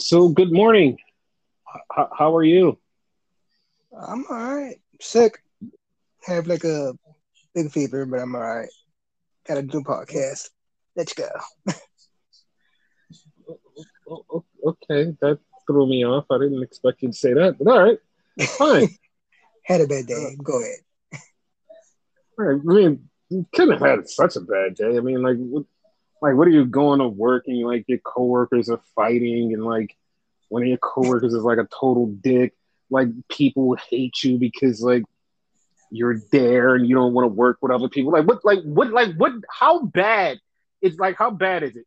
So, good morning. H- how are you? I'm all right. Sick. Have like a big fever, but I'm all right. Got to do podcast. Let's go. Oh, oh, oh, okay, that threw me off. I didn't expect you to say that, but all right, fine. Had a bad day. Uh, go ahead. All right. I mean, you couldn't have had such a bad day. I mean, like, like, what are you going to work and like your coworkers are fighting and like one of your coworkers is like a total dick. Like people hate you because like you're there and you don't want to work with other people. Like what? Like what? Like what? How bad? It's like how bad is it?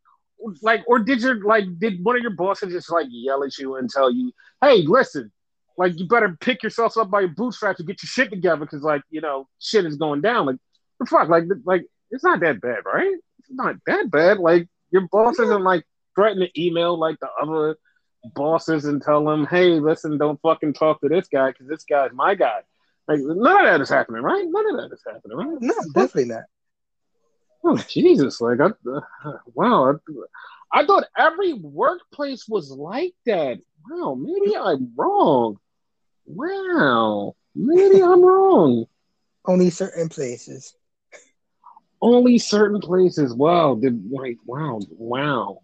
Like or did your like did one of your bosses just like yell at you and tell you, hey, listen, like you better pick yourself up by your bootstraps and get your shit together because like you know shit is going down. Like the fuck? Like like it's not that bad, right? Not that bad. Like your boss isn't like threatening to email like the other bosses and tell them, hey, listen, don't fucking talk to this guy because this guy's my guy. Like none of that is happening, right? None of that is happening, right? No, definitely not. Oh Jesus! Like, I, uh, wow, I, I, thought every workplace was like that. Wow, maybe I'm wrong. Wow, maybe I'm wrong. Only certain places. Only certain places. Wow, did like wow, wow.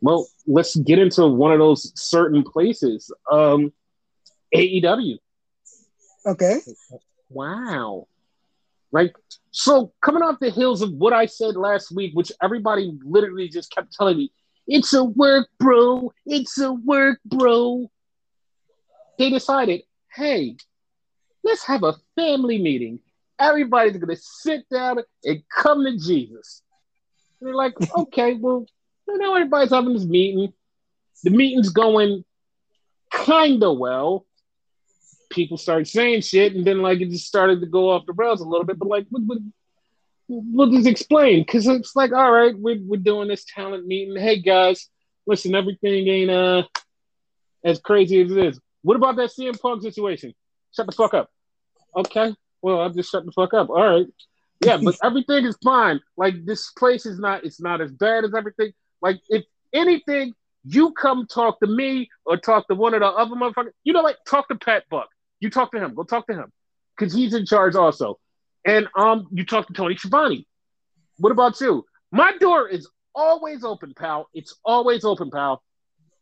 Well, let's get into one of those certain places. Um, AEW. Okay. Wow. Like, so coming off the heels of what I said last week, which everybody literally just kept telling me, it's a work, bro. It's a work, bro. They decided, hey, let's have a family meeting. Everybody's to sit down and come to Jesus. And they're like, okay, well, you know, everybody's having this meeting. The meeting's going kind of well. People start saying shit, and then like it just started to go off the rails a little bit. But like, we'll, we'll just explain because it's like, all right, we're we're doing this talent meeting. Hey guys, listen, everything ain't uh as crazy as it is. What about that CM Punk situation? Shut the fuck up. Okay, well I'll just shut the fuck up. All right, yeah, but everything is fine. Like this place is not, it's not as bad as everything. Like, if anything, you come talk to me or talk to one of the other motherfuckers. You know, like talk to Pat Buck. You talk to him. Go talk to him because he's in charge also. And um, you talk to Tony Schiavone. What about you? My door is always open, pal. It's always open, pal.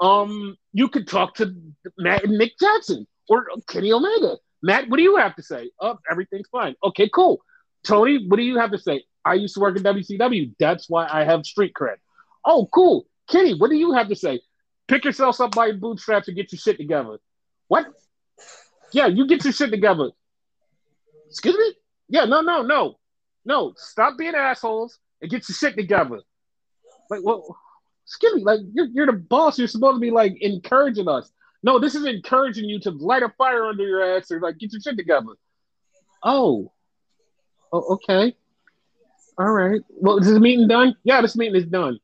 Um, you could talk to Matt and Nick Jackson or Kenny Omega. Matt, what do you have to say? Oh, everything's fine. Okay, cool. Tony, what do you have to say? I used to work in WCW. That's why I have street cred. Oh, cool. Kenny, what do you have to say? Pick yourself up by your bootstraps and get your shit together. What? Yeah, you get your shit together. Excuse me? Yeah, no, no, no. No, stop being assholes and get your shit together. Like, well, excuse me, like you're, you're the boss. You're supposed to be like encouraging us. No, this is encouraging you to light a fire under your ass or like get your shit together. Oh. Oh, okay. All right. Well, is this meeting done? Yeah, this meeting is done.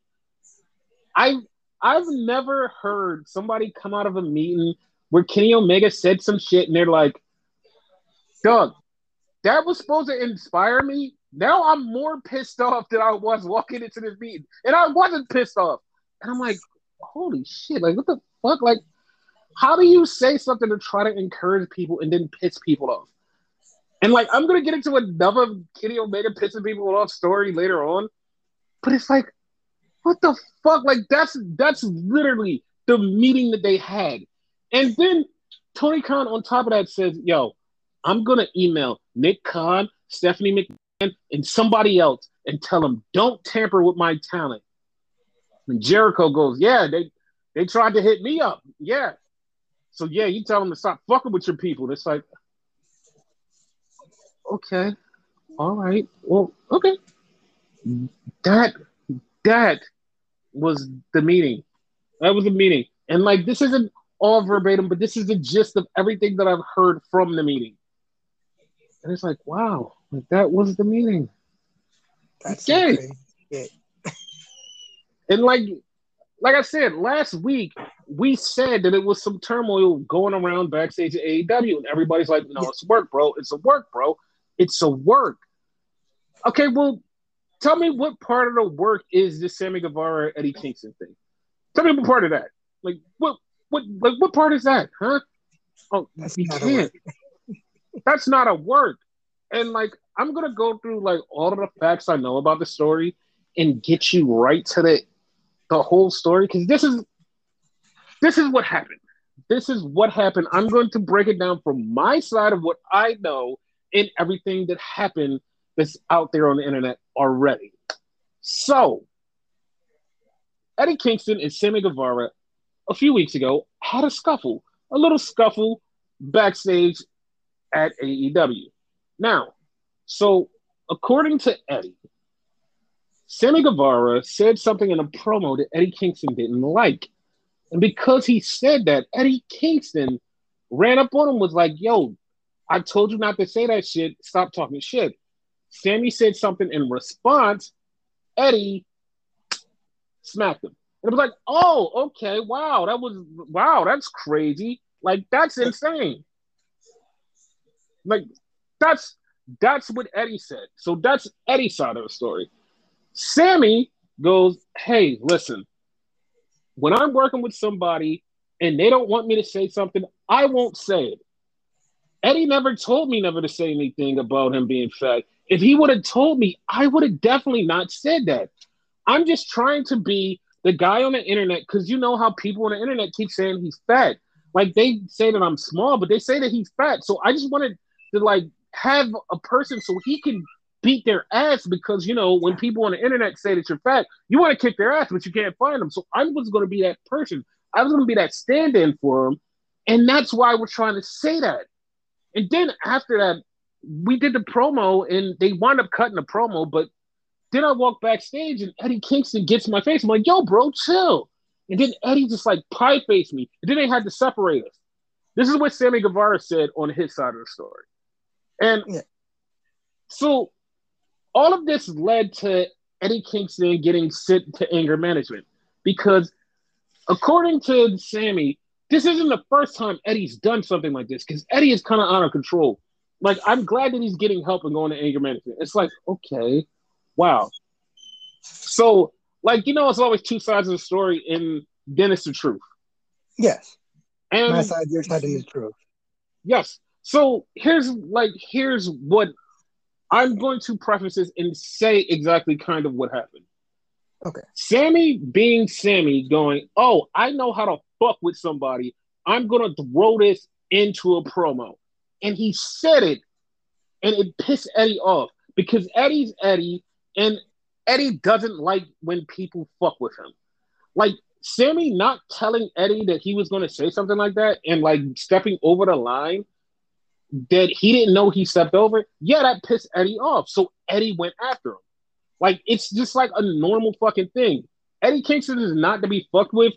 I I've never heard somebody come out of a meeting where Kenny Omega said some shit and they're like, Doug, that was supposed to inspire me. Now I'm more pissed off than I was walking into this meeting. And I wasn't pissed off. And I'm like, holy shit, like what the fuck? Like, how do you say something to try to encourage people and then piss people off? And like I'm gonna get into another Kenny Omega pissing people off story later on. But it's like what the fuck? Like that's that's literally the meeting that they had. And then Tony Khan on top of that says, yo, I'm gonna email Nick Khan, Stephanie McMahon, and somebody else and tell them don't tamper with my talent. And Jericho goes, Yeah, they they tried to hit me up. Yeah. So yeah, you tell them to stop fucking with your people. It's like, okay, all right, well, okay. That that was the meeting. That was the meeting. And like this isn't all verbatim, but this is the gist of everything that I've heard from the meeting. And it's like, wow, like that was the meeting. That's okay. Yeah. and like like I said, last week we said that it was some turmoil going around backstage at AEW, and everybody's like, no, it's work, bro. It's a work, bro. It's a work. Okay, well, Tell me what part of the work is this Sammy Guevara Eddie Kingston thing? Tell me what part of that. Like what what like what part is that, huh? Oh, That's you not a can't. That's not a work. And like I'm gonna go through like all of the facts I know about the story and get you right to the the whole story because this is this is what happened. This is what happened. I'm going to break it down from my side of what I know and everything that happened that's out there on the internet already. So, Eddie Kingston and Sammy Guevara a few weeks ago had a scuffle, a little scuffle backstage at AEW. Now, so according to Eddie, Sammy Guevara said something in a promo that Eddie Kingston didn't like. And because he said that, Eddie Kingston ran up on him, was like, yo, I told you not to say that shit. Stop talking shit. Sammy said something in response. Eddie smacked him. And it was like, oh, okay, wow, that was wow, that's crazy. Like that's insane. Like that's that's what Eddie said. So that's Eddie's side of the story. Sammy goes, hey, listen, when I'm working with somebody and they don't want me to say something, I won't say it. Eddie never told me never to say anything about him being fat. If he would have told me, I would have definitely not said that. I'm just trying to be the guy on the internet because you know how people on the internet keep saying he's fat. Like they say that I'm small, but they say that he's fat. So I just wanted to like have a person so he can beat their ass because you know when people on the internet say that you're fat, you want to kick their ass, but you can't find them. So I was going to be that person. I was going to be that stand-in for them, and that's why we're trying to say that. And then after that, we did the promo, and they wound up cutting the promo. But then I walk backstage, and Eddie Kingston gets my face. I'm like, "Yo, bro, chill." And then Eddie just like pie faced me. And then they had to separate us. This is what Sammy Guevara said on his side of the story. And Yeah. so all of this led to Eddie Kingston getting sent to anger management because, according to Sammy, this isn't the first time Eddie's done something like this because Eddie is kind of out of control. Like, I'm glad that he's getting help and going to anger management. It's like, okay, wow. So, like, you know, it's always two sides of the story, and then it's the truth. Yes. And My side, your side, and the truth. Yes. So here's like here's what I'm going to preface this and say exactly kind of what happened. Okay. Sammy being Sammy going, oh, I know how to fuck with somebody. I'm gonna throw this into a promo. And he said it, and it pissed Eddie off because Eddie's Eddie, and Eddie doesn't like when people fuck with him. Like Sammy not telling Eddie that he was gonna say something like that and like stepping over the line that he didn't know he stepped over, yeah, that pissed Eddie off. So Eddie went after him. Like it's just like a normal fucking thing. Eddie Kingston is not to be fucked with.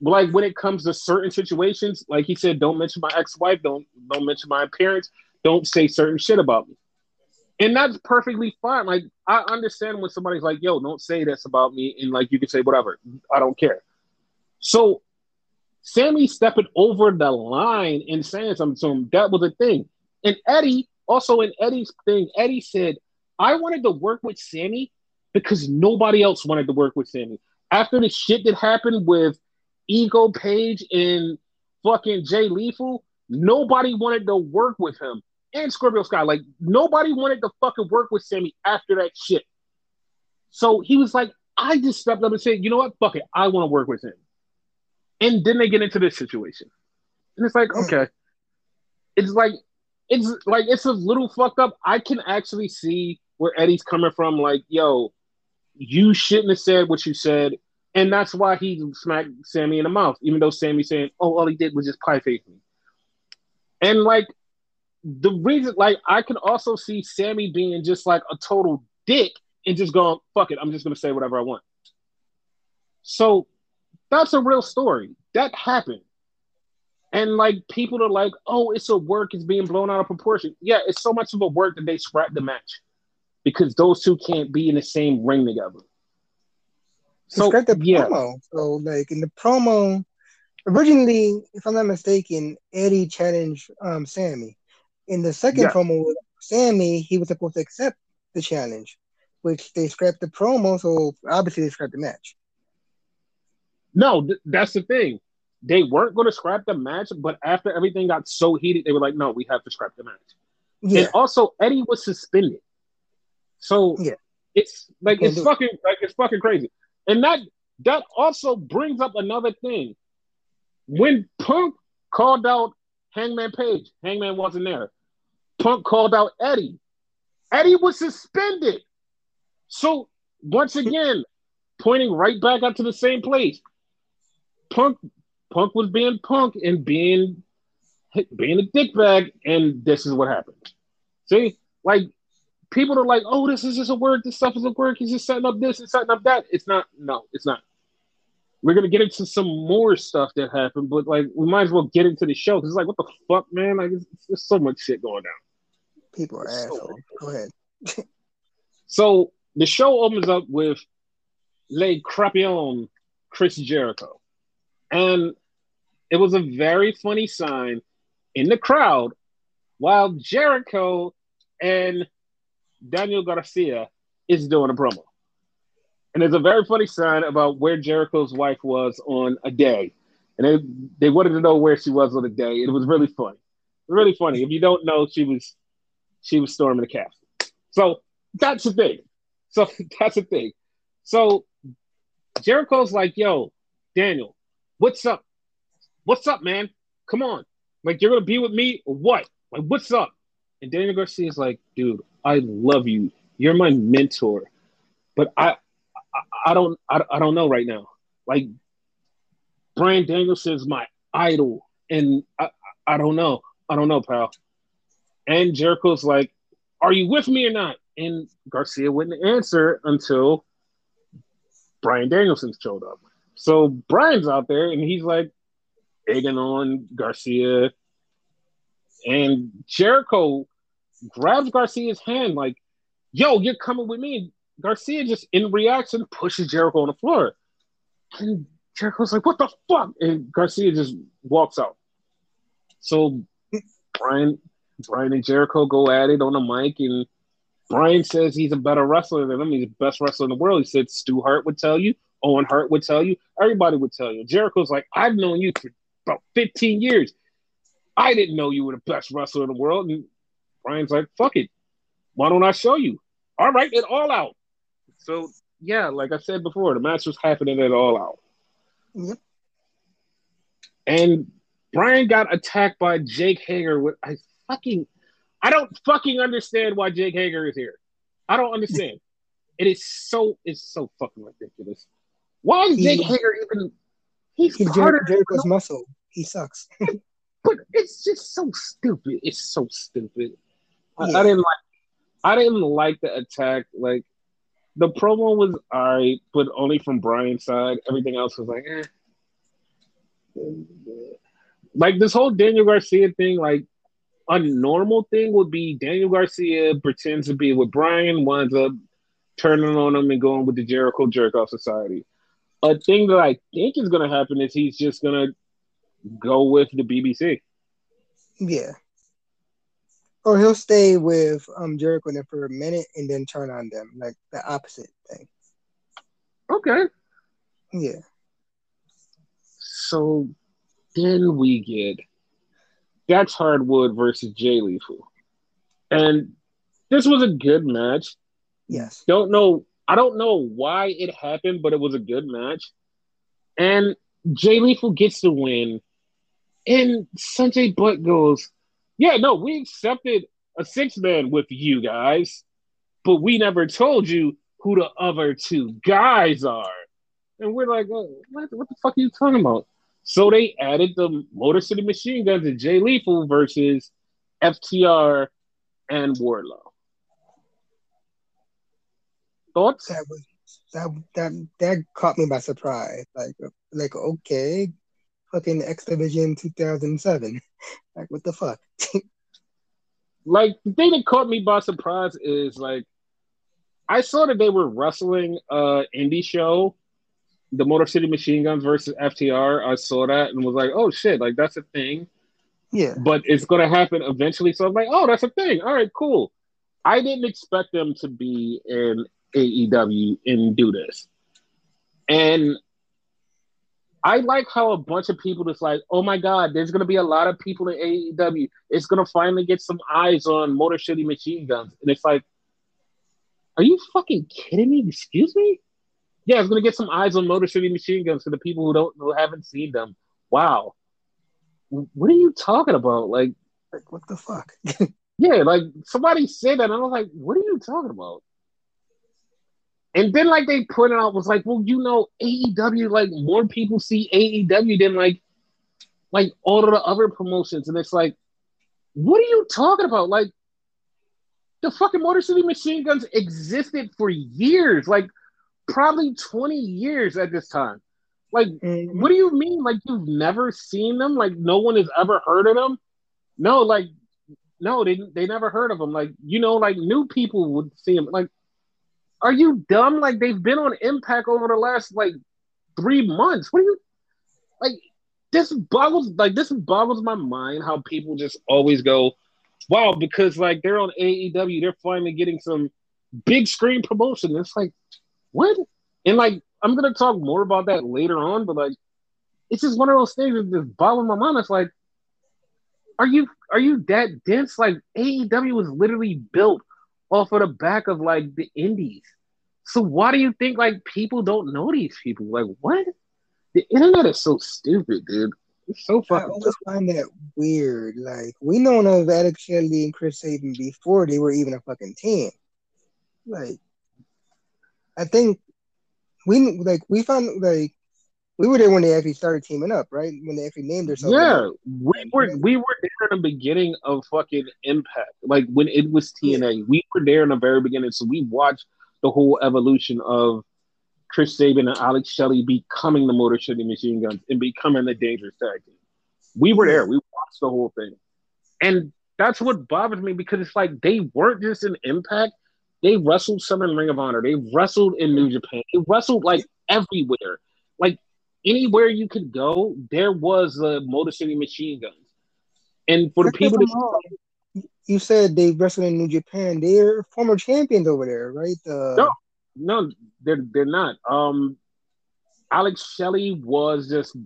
Like when it comes to certain situations, like he said, don't mention my ex-wife, don't don't mention my parents, don't say certain shit about me. And that's perfectly fine. Like I understand when somebody's like, yo, don't say this about me, and like you can say whatever. I don't care. So Sammy stepping over the line and saying something to him, that was a thing. And Eddie, also in Eddie's thing, Eddie said, I wanted to work with Sammy because nobody else wanted to work with Sammy. After the shit that happened with Ego Page and fucking Jay Lethal, nobody wanted to work with him. And Scorpio Sky. Like, nobody wanted to fucking work with Sammy after that shit. So he was like, I just stepped up and said, you know what? Fuck it. I want to work with him. And then they get into this situation. And it's like, Mm. okay. It's like, it's like, it's a little fucked up. I can actually see where Eddie's coming from. Like, yo, you shouldn't have said what you said. And that's why he smacked Sammy in the mouth, even though Sammy's saying, oh, all he did was just pie face me. And like, the reason, like, I can also see Sammy being just like a total dick and just going, fuck it, I'm just going to say whatever I want. So that's a real story. That happened. And like people are like, oh, it's a work, it's being blown out of proportion. Yeah, it's so much of a work that they scrapped the match because those two can't be in the same ring together. So, Describe the yeah, promo. So, like in the promo, originally, if I'm not mistaken, Eddie challenged um, Sammy. In the second Yeah. promo with Sammy, he was supposed to accept the challenge, which they scrapped the promo. So obviously, they scrapped the match. No, th- that's the thing. they weren't going to scrap the match, but after everything got so heated, they were like, "No, we have to scrap the match." Yeah. And also, Eddie was suspended, so yeah. it's like it's fucking like it's fucking crazy. And that that also brings up another thing. When Punk called out Hangman Page, Hangman wasn't there. Punk called out Eddie. Eddie was suspended. So once again, pointing right back up to the same place. Punk Punk was being punk and being being a dickbag, and this is what happened. See, like people are like, "Oh, this is just a work. This stuff is a work. He's just setting up this and setting up that." It's not. No, it's not. We're gonna get into some more stuff that happened, but like we might as well get into the show because it's like, what the fuck, man? Like, there's so much shit going down. People are so assholes. Go ahead. so the show opens up with Le Crapion, Chris Jericho, and it was a very funny sign in the crowd while Jericho and Daniel Garcia is doing a promo. And there's a very funny sign about where Jericho's wife was on a day. And they, they wanted to know where she was on a day. It was really funny. Really funny. If you don't know, she was she was storming the castle. So that's the thing. So that's the thing. So Jericho's like, yo, Daniel, what's up? What's up, man? Come on. Like, you're going to be with me or what? Like, what's up? And Daniel Garcia is like, dude, I love you. You're my mentor. But I, I, I don't, I, I don't know right now. Like, Bryan Danielson is my idol. And I, I don't know. I don't know, pal. And Jericho's like, are you with me or not? And Garcia wouldn't answer until Bryan Danielson showed up. So Bryan's out there and he's like, egging on Garcia. And Jericho grabs Garcia's hand, like, yo, you're coming with me. Garcia just in reaction pushes Jericho on the floor. And Jericho's like, what the fuck? And Garcia just walks out. So Bryan Bryan and Jericho go at it on the mic, and Bryan says he's a better wrestler than him. He's the best wrestler in the world. He said Stu Hart would tell you, Owen Hart would tell you, everybody would tell you. Jericho's like, I've known you for about 15 years. I didn't know you were the best wrestler in the world. And Bryan's like, fuck it. Why don't I show you? All right, it all out. So yeah, like I said before, the match was happening at all out. Yep. And Bryan got attacked by Jake Hager with I fucking I don't fucking understand why Jake Hager is here. I don't understand. it is so it's so fucking ridiculous. Why is Jake Hager even He's, He's Jer- Jericho's muscle. He sucks. but it's just so stupid. It's so stupid. I, I, didn't like. I didn't like the attack. Like the promo was alright, but only from Bryan's side. Everything else was like, eh. Like this whole Daniel Garcia thing, like a normal thing would be Daniel Garcia pretends to be with Bryan, winds up turning on him and going with the Jericho Jerk Off Society a thing that I think is going to happen is he's just going to go with the BBC. Yeah. Or he'll stay with um Jericho for a minute and then turn on them, like the opposite thing. Okay. Yeah. So then we get that's Harwood versus Jay Lethal. And this was a good match. Yes. Don't know I don't know why it happened, but it was a good match. And Jay Lethal gets the win. And Sonjay Dutt goes, Yeah, no, we accepted a six man with you guys, but we never told you who the other two guys are. And we're like, oh, what, what the fuck are you talking about? So they added the Motor City Machine Guns to Jay Lethal versus FTR and Wardlow. Thoughts? That was that that that caught me by surprise. Like like okay, fucking X Division 2007. Like what the fuck? like the thing that caught me by surprise is like I saw that they were wrestling uh indie show, the Motor City Machine Guns versus FTR. I saw that and was like, oh shit, like that's a thing. Yeah. But it's gonna happen eventually. So I'm like, oh, that's a thing. All right, cool. I didn't expect them to be in AEW and do this. And I like how a bunch of people just like, oh my god, there's gonna be a lot of people in AEW. It's gonna finally get some eyes on Motor City Machine Guns, and it's like, are you fucking kidding me? Excuse me? Yeah, it's gonna get some eyes on Motor City Machine Guns for the people who don't who haven't seen them. Wow, what are you talking about? Like, like what the fuck? yeah, like somebody said that, and I was like, what are you talking about? And then like they put it out was like, well, you know, AEW, like more people see AEW than like like all of the other promotions. And it's like, what are you talking about? Like the fucking Motor City Machine Guns existed for years, like probably 20 years at this time. Like, mm-hmm. what do you mean? Like you've never seen them? Like no one has ever heard of them? No, like no, they they never heard of them. Like, you know, like new people would see them. Like are you dumb? Like they've been on Impact over the last like three months. What are you like? This boggles like this boggles my mind how people just always go, wow, because like they're on AEW, they're finally getting some big screen promotion. It's like, what? And like I'm gonna talk more about that later on, but like it's just one of those things that just boggles my mind. It's like, are you are you that dense? Like AEW was literally built off of the back of like the indies. So why do you think like people don't know these people? Like what? The internet is so stupid, dude. It's so fucking. I always find that weird. Like we know of Alex Shelley and Chris Sabin before they were even a fucking team. Like, I think we like we found like we were there when they actually started teaming up, right? When they actually named themselves. Yeah, we were we were there in the beginning of fucking Impact, like when it was TNA. Yeah. We were there in the very beginning, so we watched the whole evolution of Chris Sabin and Alex Shelley becoming the Motor City Machine Guns and becoming the Dangerous Tag Team. We were there. We watched the whole thing, and that's what bothers me because it's like they weren't just in Impact. They wrestled some in Ring of Honor. They wrestled in New Japan. They wrestled like everywhere. Like anywhere you could go, there was a Motor City Machine Guns. And for the people that you said they wrestled in New Japan, they're former champions over there, right? Uh, no, no, they're they're not. Um, Alex Shelley was just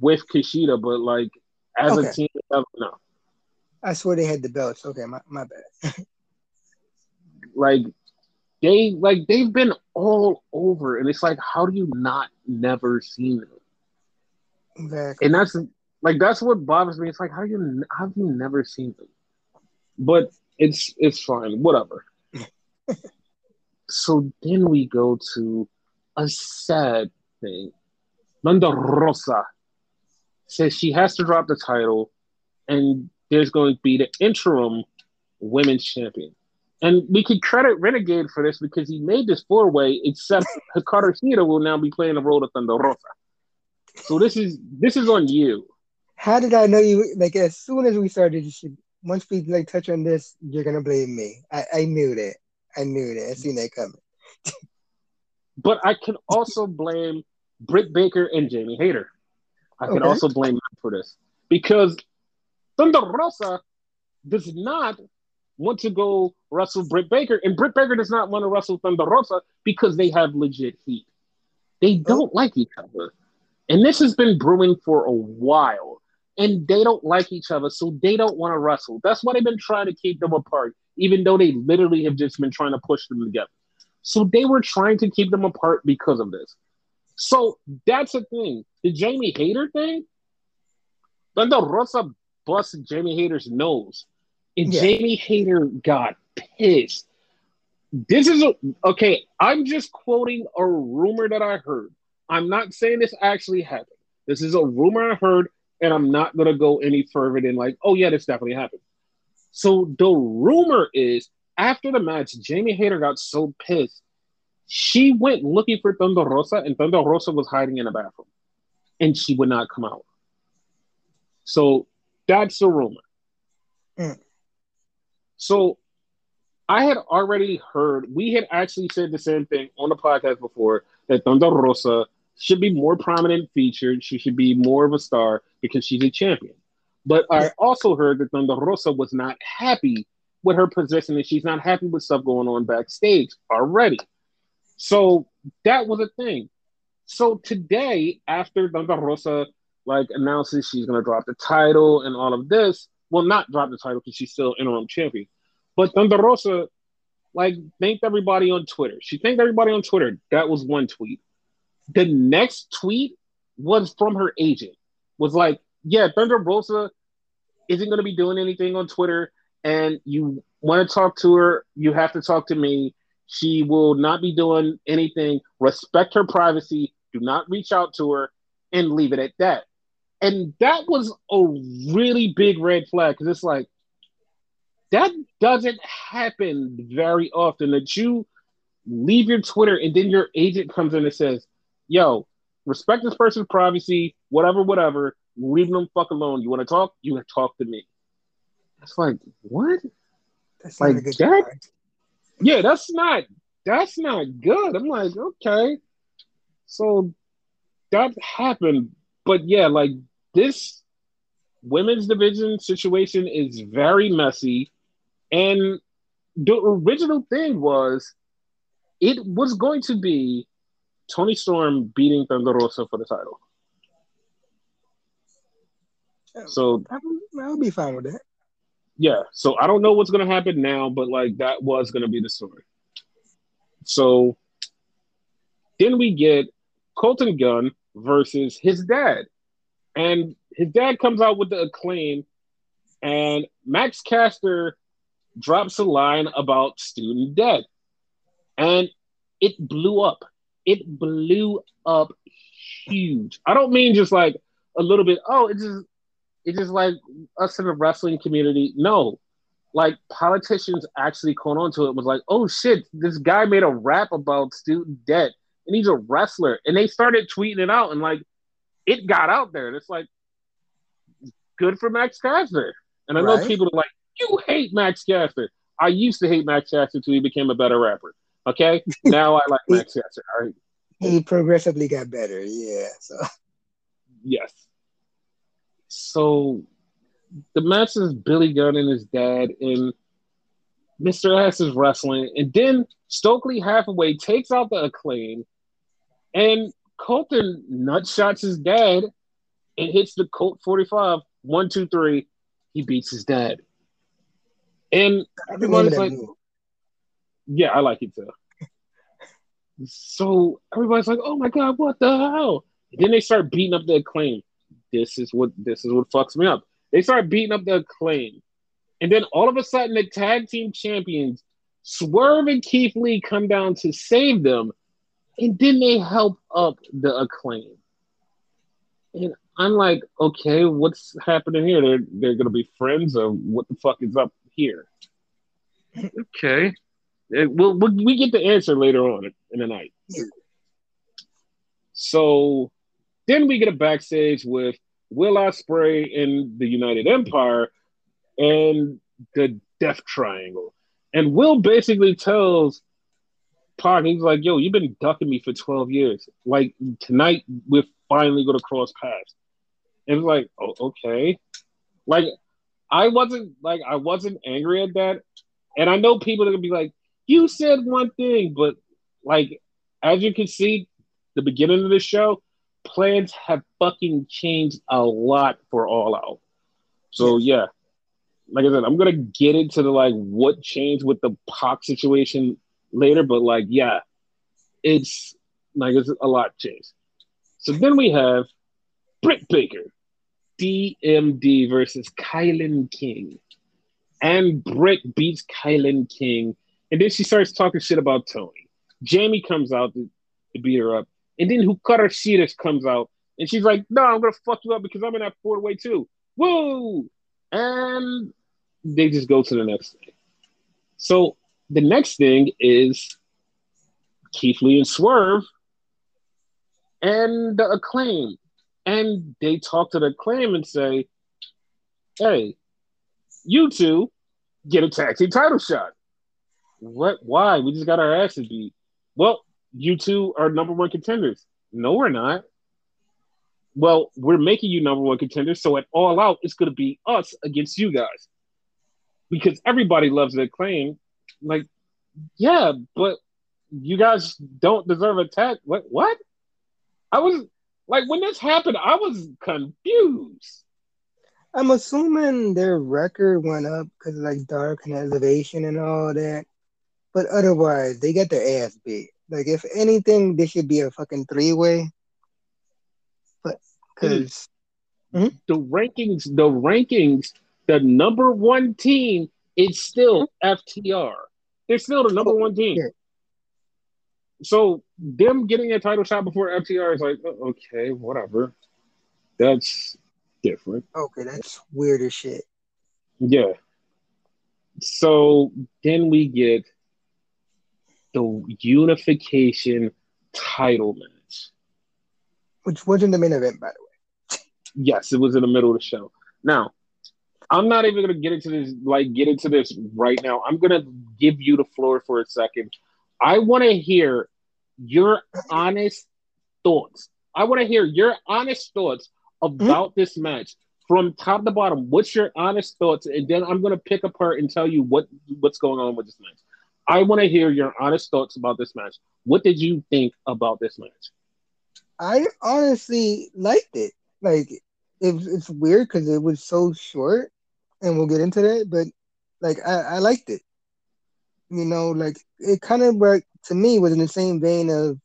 with Kushida, but like as okay. a team, no. I swear they had the belts. Okay, my, my bad. like they like they've been all over, and it's like, how do you not never seen them? Exactly. And that's like that's what bothers me. It's like how you how have you never seen them? But it's it's fine, whatever. so then we go to a sad thing. Thunder Rosa says she has to drop the title, and there's going to be the interim women's champion. And we can credit Renegade for this because he made this four way, except Hikaru Shida will now be playing the role of Thunder Rosa. So this is this is on you. How did I know you? Like as soon as we started, should once we like touch on this, you're gonna blame me. I, I knew that. I knew that. I seen that coming. but I can also blame Britt Baker and Jamie Hayter. I can okay. also blame them for this because Thunder Rosa does not want to go wrestle Britt Baker, and Britt Baker does not want to wrestle Thunder Rosa because they have legit heat. They oh. don't like each other. And this has been brewing for a while. And they don't like each other, so they don't want to wrestle. That's why they've been trying to keep them apart, even though they literally have just been trying to push them together. So they were trying to keep them apart because of this. So that's the thing. The Jamie Hayter thing, Thunder Rosa busted Jamie Hayter's nose and yeah. Jamie Hayter got pissed. This is a, okay. I'm just quoting a rumor that I heard. I'm not saying this actually happened. This is a rumor I heard, and I'm not gonna go any further than like, oh yeah, this definitely happened. So the rumor is after the match, Jamie Hayter got so pissed, she went looking for Thunder Rosa, and Thunder Rosa was hiding in a bathroom, and she would not come out. So that's the rumor. Mm. So I had already heard, we had actually said the same thing on the podcast before that Thunder Rosa should be more prominent featured. She should be more of a star because she's a champion. But I also heard that Thunder Rosa was not happy with her position and she's not happy with stuff going on backstage already. So that was a thing. So today, after Thunder Rosa like announces she's gonna drop the title and all of this, well, not drop the title because she's still interim champion, but Thunder Rosa like thanked everybody on Twitter. She thanked everybody on Twitter. That was one tweet. The next tweet was from her agent. Was like, yeah, Thunder Rosa isn't going to be doing anything on Twitter, and you want to talk to her, you have to talk to me. She will not be doing anything. Respect her privacy. Do not reach out to her, and leave it at that. And that was a really big red flag because it's like that doesn't happen very often that you leave your Twitter and then your agent comes in and says, "Yo, respect this person's privacy, whatever, whatever. Leave them fuck alone. You want to talk? You gonna talk to me." It's like what? That's Like not a good that? Yeah, that's not that's not good. I'm like, okay, so that happened, but yeah, like this women's division situation is very messy, and the original thing was it was going to be Toni Storm beating Thunder Rosa for the title. Oh, so I'll, be fine with that. yeah, so I don't know what's gonna happen now, but like that was gonna be the story. So then we get Colten Gunn versus his dad. And his dad comes out with the acclaim, and Max Caster drops a line about student debt. And it blew up. It blew up huge. I don't mean just like a little bit, oh, it's just it's just like us in the wrestling community. No. Like politicians actually caught on to it was like, oh shit, this guy made a rap about student debt and he's a wrestler. And they started tweeting it out and like it got out there. And it's like good for Max Caster. And I know Right. people are like, you hate Max Caster. I used to hate Max Caster until he became a better rapper. Okay. Now I like Max Caster. All right. He progressively got better. Yeah. So Yes. So the match is Billy Gunn and his dad, and Mr. Ass is wrestling. And then Stokely Hathaway takes out the acclaim, and Colten nutshots his dad and hits the Colt 45. One, two, three. He beats his dad. And everyone's like, move. yeah, I like it too. So everybody's like, "Oh my god, what the hell?" And then they start beating up the acclaim. This is what this is what fucks me up. They start beating up the acclaim, and then all of a sudden, the tag team champions Swerve and Keith Lee come down to save them, and then they help up the acclaim. And I'm like, okay, what's happening here? They're they're gonna be friends, or what the fuck is up here? Okay. It, we'll, we'll, we get the answer later on in the night. So then we get a backstage with Will Ospreay in the United Empire and the Death Triangle. And Will basically tells Pac, he's like, yo, you've been ducking me for 12 years. Like, tonight, we're finally going to cross paths. And it's like, oh, okay. Like, I wasn't, like, I wasn't angry at that. And I know people are going to be like, you said one thing, but, like, as you can see, the beginning of the show, plans have fucking changed a lot for All Out. So, yeah. Like I said, I'm gonna get into the like what changed with the Pac situation later, but like, yeah, it's like it's a lot changed. So then we have Britt Baker, DMD versus Kylan King. And Britt beats Kylan King. And then she starts talking shit about Tony. Jamie comes out to, to beat her up. And then Hikaru Shida comes out. And she's like, no, I'm going to fuck you up because I'm in that four way too. Woo! And they just go to the next thing. So the next thing is Keith Lee and Swerve and the acclaim. And they talk to the acclaim and say, hey, you two get a tag team title shot. What? Why? We just got our asses beat. Well, you two are number one contenders. No, we're not. Well, we're making you number one contenders, so at all out, it's going to be us against you guys because everybody loves the acclaim. Like, yeah, but you guys don't deserve a tag. What? What? I was like, when this happened, I was confused. I'm assuming their record went up because like dark and elevation and all that. But otherwise, they got their ass beat. Like, if anything, this should be a fucking three way. But because mm-hmm. the rankings, the rankings, the number one team is still FTR. They're still the number oh, one team. So them getting a title shot before FTR is like, oh, okay, whatever. That's different. Okay, that's weird as shit. Yeah. So then we get the unification title match. Which wasn't the main event, by the way. yes, it was in the middle of the show. Now, I'm not even gonna get into this, like get into this right now. I'm gonna give you the floor for a second. I want to hear your honest thoughts. I want to hear your honest thoughts about mm-hmm. this match from top to bottom. What's your honest thoughts? And then I'm gonna pick apart and tell you what what's going on with this match. I want to hear your honest thoughts about this match. What did you think about this match? I honestly liked it. Like it, it's weird because it was so short, and we'll get into that. But like I, I liked it. You know, like it kind of like to me was in the same vein of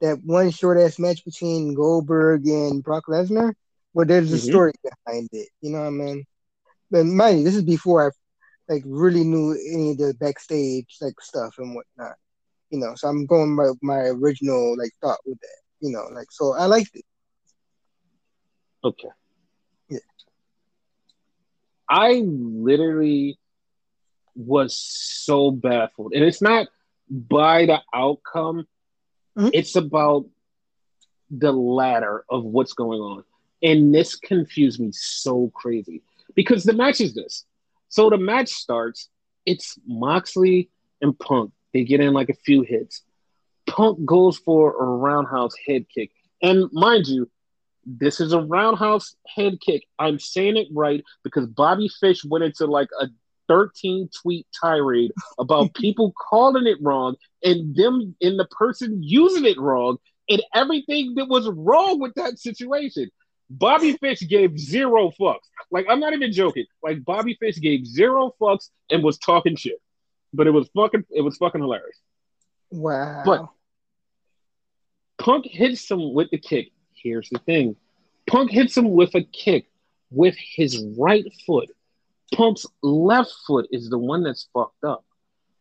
that one short ass match between Goldberg and Brock Lesnar, where there's a mm-hmm. story behind it. You know what I mean? But mind you, this is before I like really knew any of the backstage like stuff and whatnot. You know, so I'm going by my original like thought with that. You know, like so I liked it. Okay. Yeah. I literally was so baffled. And it's not by the outcome, mm-hmm. it's about the ladder of what's going on. And this confused me so crazy because the match is this so the match starts. It's Moxley and Punk. They get in like a few hits. Punk goes for a roundhouse head kick. And mind you, this is a roundhouse head kick. I'm saying it right because Bobby Fish went into like a 13 tweet tirade about people calling it wrong and them and the person using it wrong and everything that was wrong with that situation. Bobby Fish gave zero fucks. Like I'm not even joking. Like Bobby Fish gave zero fucks and was talking shit. But it was fucking it was fucking hilarious. Wow. But Punk hits him with the kick. Here's the thing. Punk hits him with a kick with his right foot. Punk's left foot is the one that's fucked up.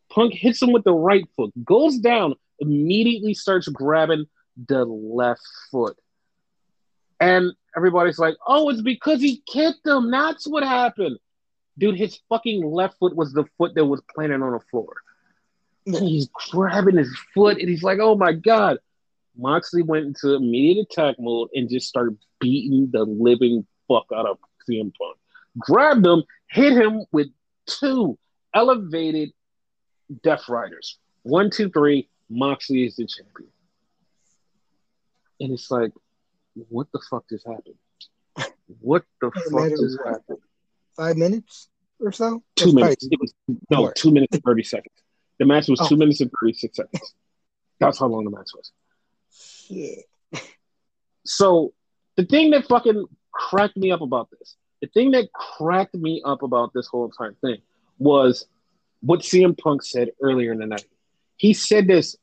Punk hits him with the right foot, goes down, immediately starts grabbing the left foot. And everybody's like, oh, it's because he kicked him. That's what happened. Dude, his fucking left foot was the foot that was planted on the floor. And he's grabbing his foot and he's like, oh my God. Moxley went into immediate attack mode and just started beating the living fuck out of CM Punk. Grabbed him, hit him with two elevated Death Riders. One, two, three. Moxley is the champion. And it's like, what the fuck just happened? What the fuck just happened? Five minutes or so? Two minutes. Was, no, More. two minutes and 30 seconds. The match was oh. two minutes and 36 seconds. That's how long the match was. Shit. So the thing that fucking cracked me up about this, the thing that cracked me up about this whole entire thing was what CM Punk said earlier in the night. He said this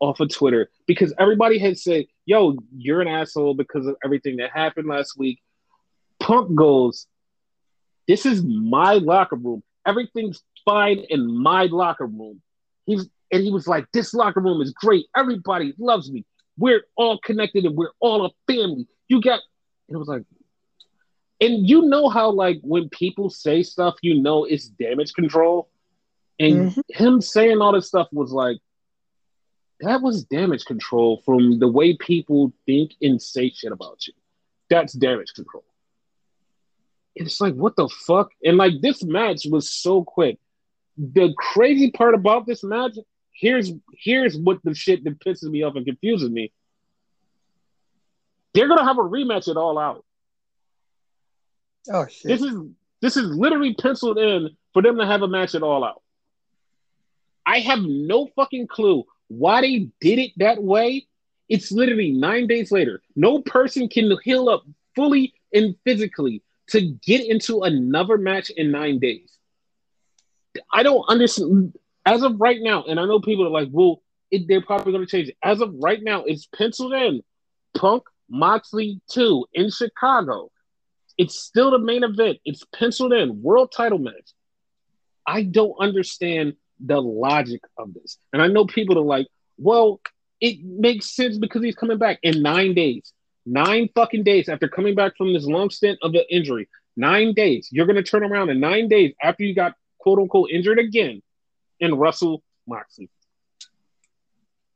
off of Twitter because everybody had said, yo, you're an asshole because of everything that happened last week. Punk goes, this is my locker room. Everything's fine in my locker room. He's and he was like, this locker room is great. Everybody loves me. We're all connected and we're all a family. You got, and it was like, and you know how like when people say stuff, you know it's damage control. And mm-hmm. him saying all this stuff was like, that was damage control from the way people think and say shit about you. That's damage control. It's like, what the fuck? And like this match was so quick. The crazy part about this match, here's here's what the shit that pisses me off and confuses me. They're gonna have a rematch it all out. Oh shit. This is this is literally penciled in for them to have a match at all out. I have no fucking clue why they did it that way It's literally nine days later. No person can heal up fully and physically to get into another match in nine days. I don't understand. As of right now, and I know people are like, well, it, they're probably going to change it. As of right now, it's penciled in. Punk Moxley 2 in Chicago. It's still the main event. It's penciled in. World title match. I don't understand the logic of this. And I know people are like, well, it makes sense because he's coming back in nine days. Nine fucking days after coming back from this long stint of the injury. Nine days. You're going to turn around in nine days after you got quote unquote injured again and Russell Moxley.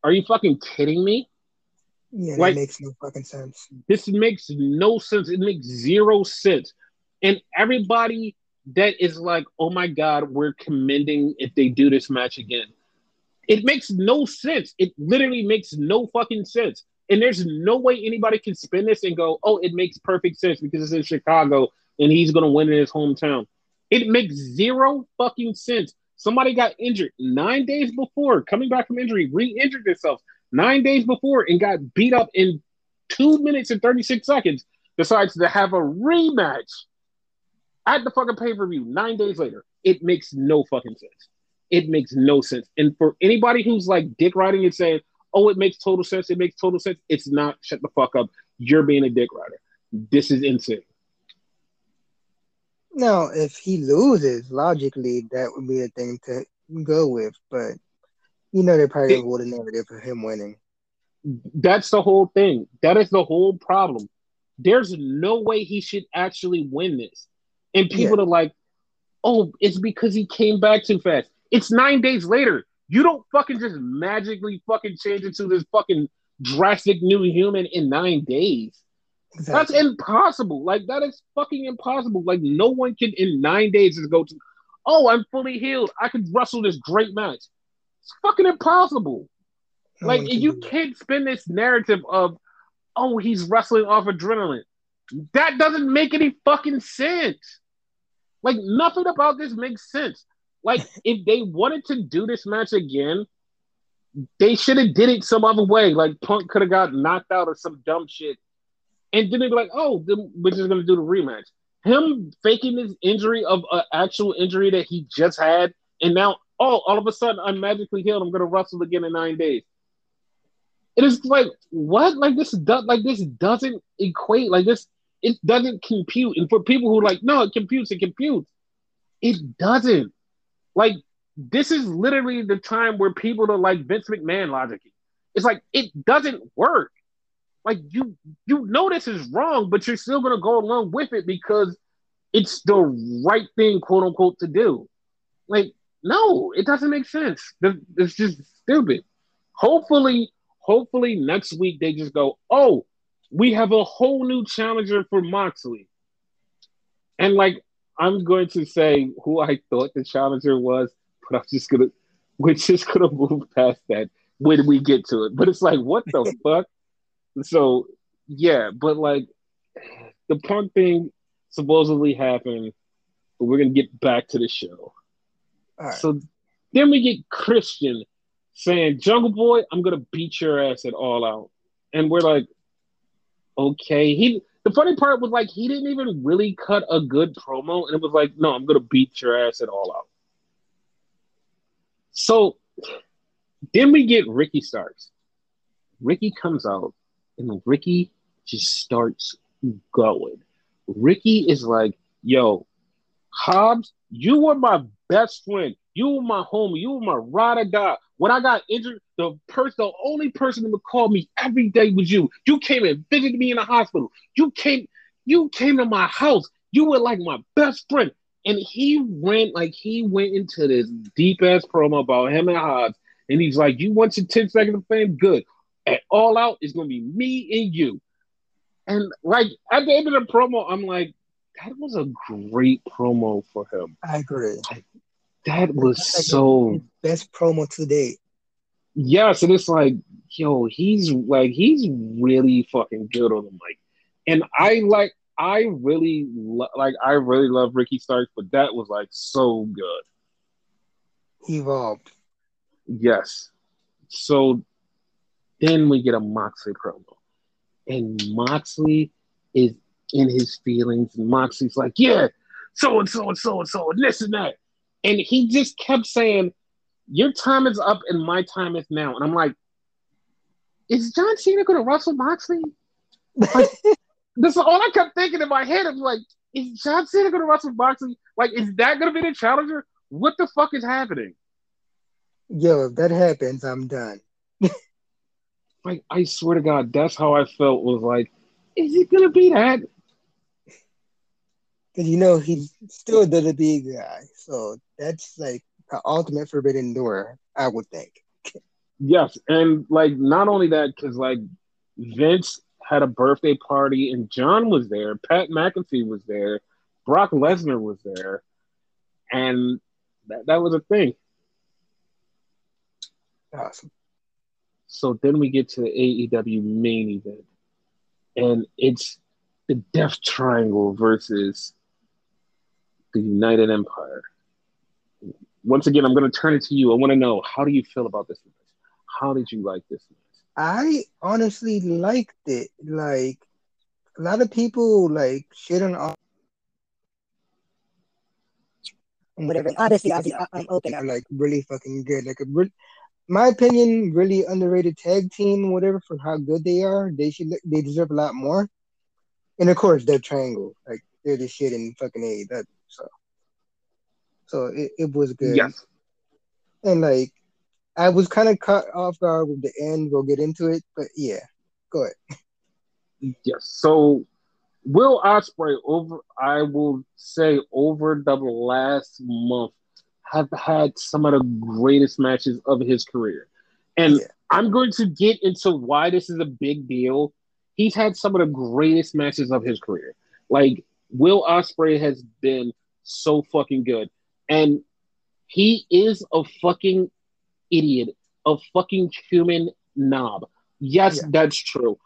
Are you fucking kidding me? Yeah, like, that makes no fucking sense. This makes no sense. It makes zero sense. And everybody that is like, oh my God, we're commending if they do this match again. It makes no sense. It literally makes no fucking sense. And there's no way anybody can spin this and go, oh, it makes perfect sense because it's in Chicago and he's going to win in his hometown. It makes zero fucking sense. Somebody got injured nine days before, coming back from injury, re injured themselves nine days before and got beat up in two minutes and 36 seconds, decides to have a rematch at the fucking pay per view nine days later. It makes no fucking sense. It makes no sense. And for anybody who's like dick riding and saying, oh, it makes total sense, it makes total sense, it's not. Shut the fuck up. You're being a dick rider. This is insane. Now, if he loses, logically, that would be a thing to go with. But you know, they probably hold a narrative for him winning. That's the whole thing. That is the whole problem. There's no way he should actually win this. And people yeah. are like, oh, it's because he came back too fast. It's nine days later. You don't fucking just magically fucking change into this fucking drastic new human in nine days. Exactly. That's impossible. Like that is fucking impossible. Like no one can in nine days just go to, oh, I'm fully healed. I could wrestle this great match. It's fucking impossible. Like you can't spin this narrative of, oh, he's wrestling off adrenaline. That doesn't make any fucking sense. Like nothing about this makes sense. Like if they wanted to do this match again, they should have did it some other way. Like Punk could have got knocked out or some dumb shit and then they'd be like, "Oh, we're just gonna do the rematch." Him faking his injury of an actual injury that he just had, and now, oh, all of a sudden, I'm magically healed. I'm gonna wrestle again in nine days. It is like what? Like this like this doesn't equate. Like this, it doesn't compute. And for people who like, no, it computes. It computes. It doesn't. Like this is literally the time where people are like Vince McMahon logic. It's like it doesn't work like you you know this is wrong, but you're still gonna go along with it because it's the right thing, quote unquote, to do. Like, no, it doesn't make sense. It's just stupid. Hopefully, hopefully next week they just go, oh, we have a whole new challenger for Moxley. And like, I'm going to say who I thought the challenger was, but I'm just gonna, we're just gonna move past that when we get to it. But it's like, what the fuck? So yeah, but like the punk thing supposedly happened, but we're gonna get back to the show. So then we get Christian saying, Jungle Boy, I'm gonna beat your ass at all out. And we're like, okay. He the funny part was like he didn't even really cut a good promo, and it was like, no, I'm gonna beat your ass at all out. So then we get Ricky Starks. Ricky comes out and Ricky just starts going. Ricky is like, yo, Hobbs, you were my best friend. You were my homie. You were my ride or die. When I got injured, the person, the only person that would call me every day was you. You came and visited me in the hospital. You came, you came to my house. You were like my best friend. And he went like he went into this deep ass promo about him and Hobbs. And he's like, You want your 10 seconds of fame? Good at All Out going to be me and you. And like at the end of the promo, I'm like, that was a great promo for him. I agree. That was like so best promo to date. Yes, and it's like, yo, he's like he's really fucking good on the mic, and I like I really lo- like I really love Ricky Starks, but that was like so good. Evolved. Yes. So then we get a Moxley promo. And Moxley is in his feelings. And Moxley's like, yeah, so and so and so and so and this and that. And he just kept saying, Your time is up and my time is now. And I'm like, Is John Cena gonna wrestle Moxley? Like, this is all I kept thinking in my head. I'm like, is John Cena gonna wrestle Moxley? Like, is that gonna be the challenger? What the fuck is happening? Yo, if that happens, I'm done. like, I swear to God, that's how I felt. Was like, is it gonna be that? Because you know he's still the big guy, so that's like the ultimate forbidden door, I would think. yes, and like not only that, because like Vince had a birthday party and John was there, Pat McAfee was there, Brock Lesnar was there, and that, that was a thing. Awesome. So then we get to the AEW main event, and it's the Death Triangle versus the United Empire. Once again, I'm going to turn it to you. I want to know how do you feel about this match? How did you like this match? I honestly liked it. Like a lot of people like shit on all whatever. Obviously, obviously, I'm open. I'm like really fucking good. Like a re- my opinion, really underrated tag team, whatever for how good they are. They should they deserve a lot more. And of course, they're triangle. Like they're the shit in fucking AEW. So, so it, it was good. Yes. And like I was kind of caught off guard with the end. We'll get into it, but yeah, go ahead. Yes. So Will Ospreay over, I will say, over the last month, have had some of the greatest matches of his career, and yeah. I'm going to get into why this is a big deal. He's had some of the greatest matches of his career. Like Will Ospreay has been so fucking good, and he is a fucking idiot, a fucking human knob. Yes, yeah. that's true.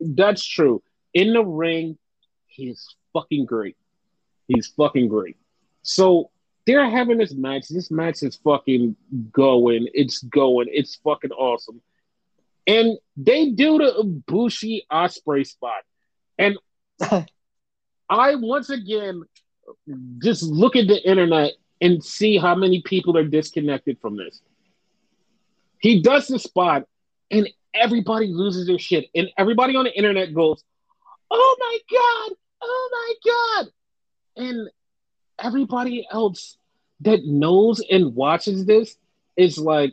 That's true. In the ring, he's fucking great. He's fucking great. So they're having this match. This match is fucking going. It's going. It's fucking awesome. And they do the Ibushi Ospreay spot. And I once again just look at the internet and see how many people are disconnected from this. He does the spot, and everybody loses their shit. And everybody on the internet goes, Oh my God, oh my God. And everybody else that knows and watches this is like,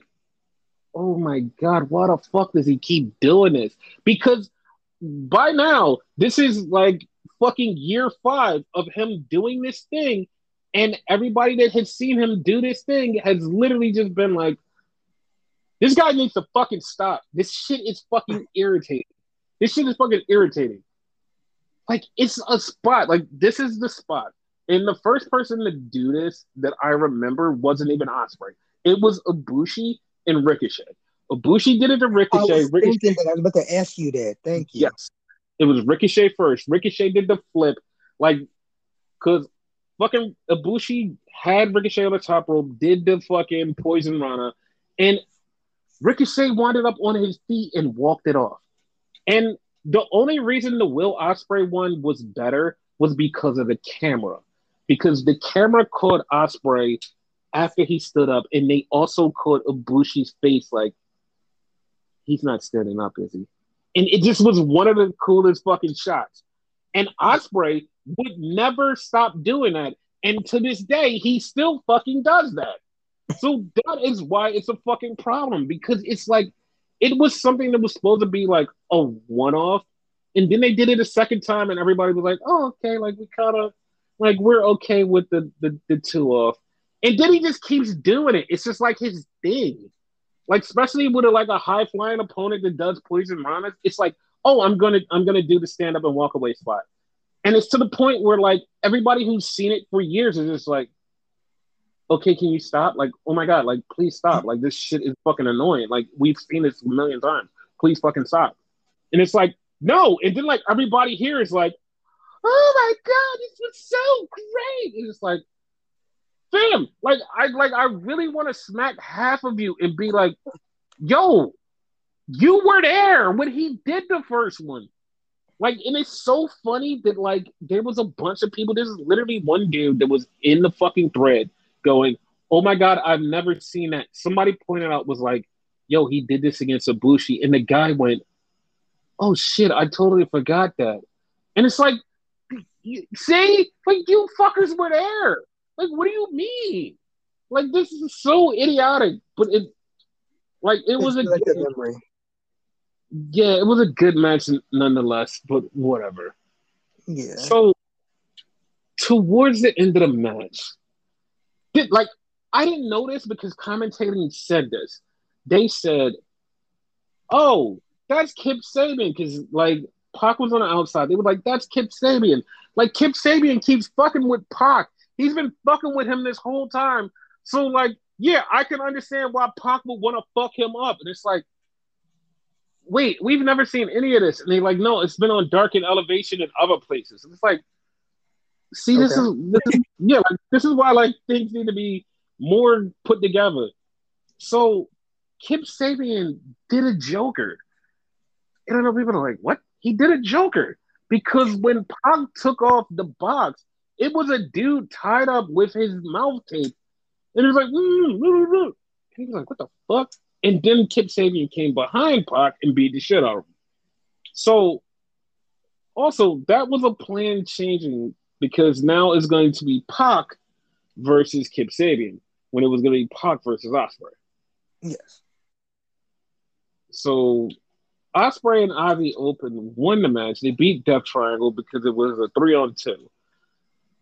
oh my God, why the fuck does he keep doing this? Because by now, this is like fucking year five of him doing this thing. And everybody that has seen him do this thing has literally just been like, this guy needs to fucking stop. This shit is fucking irritating. This shit is fucking irritating. Like it's a spot. Like this is the spot. And the first person to do this that I remember wasn't even Ospreay. It was Ibushi and Ricochet. Ibushi did it to Ricochet. I was Ricochet. thinking that I was about to ask you that. Thank you. Yes, it was Ricochet first. Ricochet did the flip, like, cause fucking Ibushi had Ricochet on the top rope, did the fucking poison Rana, and Ricochet wound up on his feet and walked it off. And the only reason the Will Ospreay one was better was because of the camera, because the camera caught Ospreay after he stood up, and they also caught Ibushi's face like he's not standing up, is he? And it just was one of the coolest fucking shots. And Ospreay would never stop doing that, and to this day, he still fucking does that. So that is why it's a fucking problem because it's like it was something that was supposed to be like a one off, and then they did it a second time, and everybody was like, "Oh, okay, like we kind of like we're okay with the, the the two off," and then he just keeps doing it. It's just like his thing, like especially with a, like a high flying opponent that does poison ranas. It's like, oh, I'm gonna I'm gonna do the stand up and walk away spot, and it's to the point where like everybody who's seen it for years is just like, okay, can you stop? Like, oh my god, like please stop. Like this shit is fucking annoying. Like we've seen this a million times. Please fucking stop. And it's like, no. And then like everybody here is like, oh my god, this was so great. And it's like, fam, like I like I really want to smack half of you and be like, yo, You were there when he did the first one. Like, and it's so funny that like there was a bunch of people. There's literally one dude that was in the fucking thread going, "Oh my god, I've never seen that." Somebody pointed out was like, "Yo, he did this against Ibushi," and the guy went, "Oh shit, I totally forgot that." And it's like, see, like you fuckers were there. Like, what do you mean? Like, this is so idiotic, but it, like, it was a good, memory. Yeah, it was a good match nonetheless. But whatever. Yeah. So, towards the end of the match, did like I didn't know this because commentating said this. They said, "Oh, that's Kip Sabian," because like Pac was on the outside. They were like, "That's Kip Sabian." Like Kip Sabian keeps fucking with Pac. He's been fucking with him this whole time. So like, yeah, I can understand why Pac would want to fuck him up. And it's like, wait, we've never seen any of this. And they're like, no, it's been on Dark and Elevation and other places. And it's like, see, this, Okay. is, this is yeah, like, this is why like things need to be more put together. So Kip Sabian did a Joker. And I know people are like, what? He did a Joker. Because when Pac took off the box, it was a dude tied up with his mouth tape. And he was like, mm, mm, mm, mm. And he was like, what the fuck? And then Kip Sabian came behind Pac and beat the shit out of him. So, also, that was a plan changing because now it's going to be Pac versus Kip Sabian when it was going to be Pac versus Ospreay. Yes. So Ospreay and Aussie Open won the match. They beat Death Triangle because it was a three on two.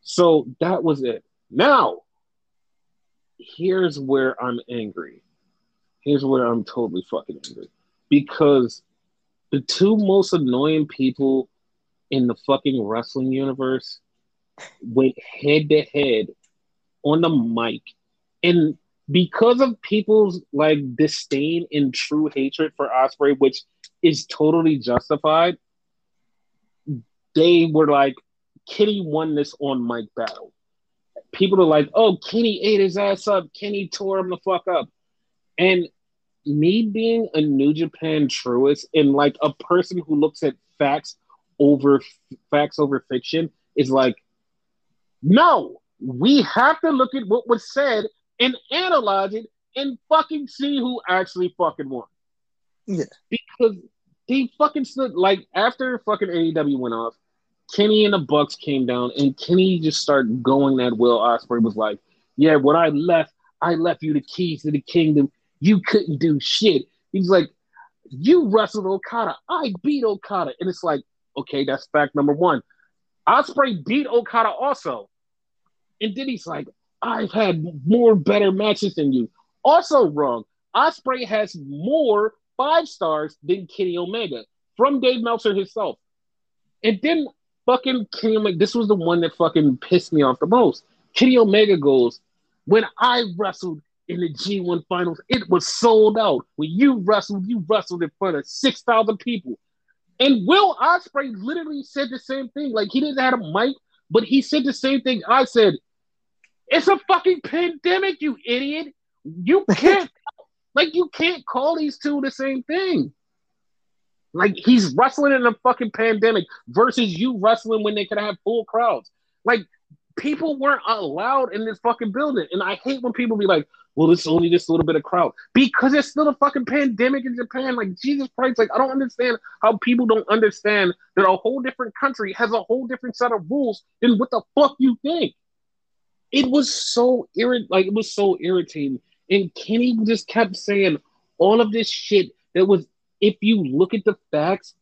So that was it. Now, here's where I'm angry. Here's where I'm totally fucking angry. Because the two most annoying people in the fucking wrestling universe went head to head on the mic. And because of people's like disdain and true hatred for Ospreay, which is totally justified, they were like, Kenny won this on mic battle. People are like, oh, Kenny ate his ass up. Kenny tore him the fuck up. And me being a New Japan truist and like a person who looks at facts over facts over fiction is like, no, we have to look at what was said and analyze it and fucking see who actually fucking won. Yeah. Because they fucking stood like after fucking AEW went off, Kenny and the Bucks came down and Kenny just started going that Will Ospreay was like, Yeah, when I left, I left you the keys to the kingdom. You couldn't do shit. He's like, You wrestled Okada. I beat Okada. And it's like, okay, that's fact number one. Ospreay beat Okada also. And then he's like, I've had more better matches than you. Also wrong. Ospreay has more five stars than Kenny Omega from Dave Meltzer himself. And then fucking Kenny Omega, this was the one that fucking pissed me off the most. Kenny Omega goes, when I wrestled in the G1 finals, it was sold out. When you wrestled, you wrestled in front of 6,000 people. And Will Ospreay literally said the same thing. Like he didn't have a mic, but he said the same thing I said. It's a fucking pandemic, you idiot. You can't like you can't call these two the same thing. Like he's wrestling in a fucking pandemic versus you wrestling when they could have full crowds. Like people weren't allowed in this fucking building. And I hate when people be like, well, it's only this little bit of crowd. Because it's still a fucking pandemic in Japan. Like Jesus Christ, like I don't understand how people don't understand that a whole different country has a whole different set of rules than what the fuck you think. It was so irrit like it was so irritating. And Kenny just kept saying all of this shit that was, if you look at the facts,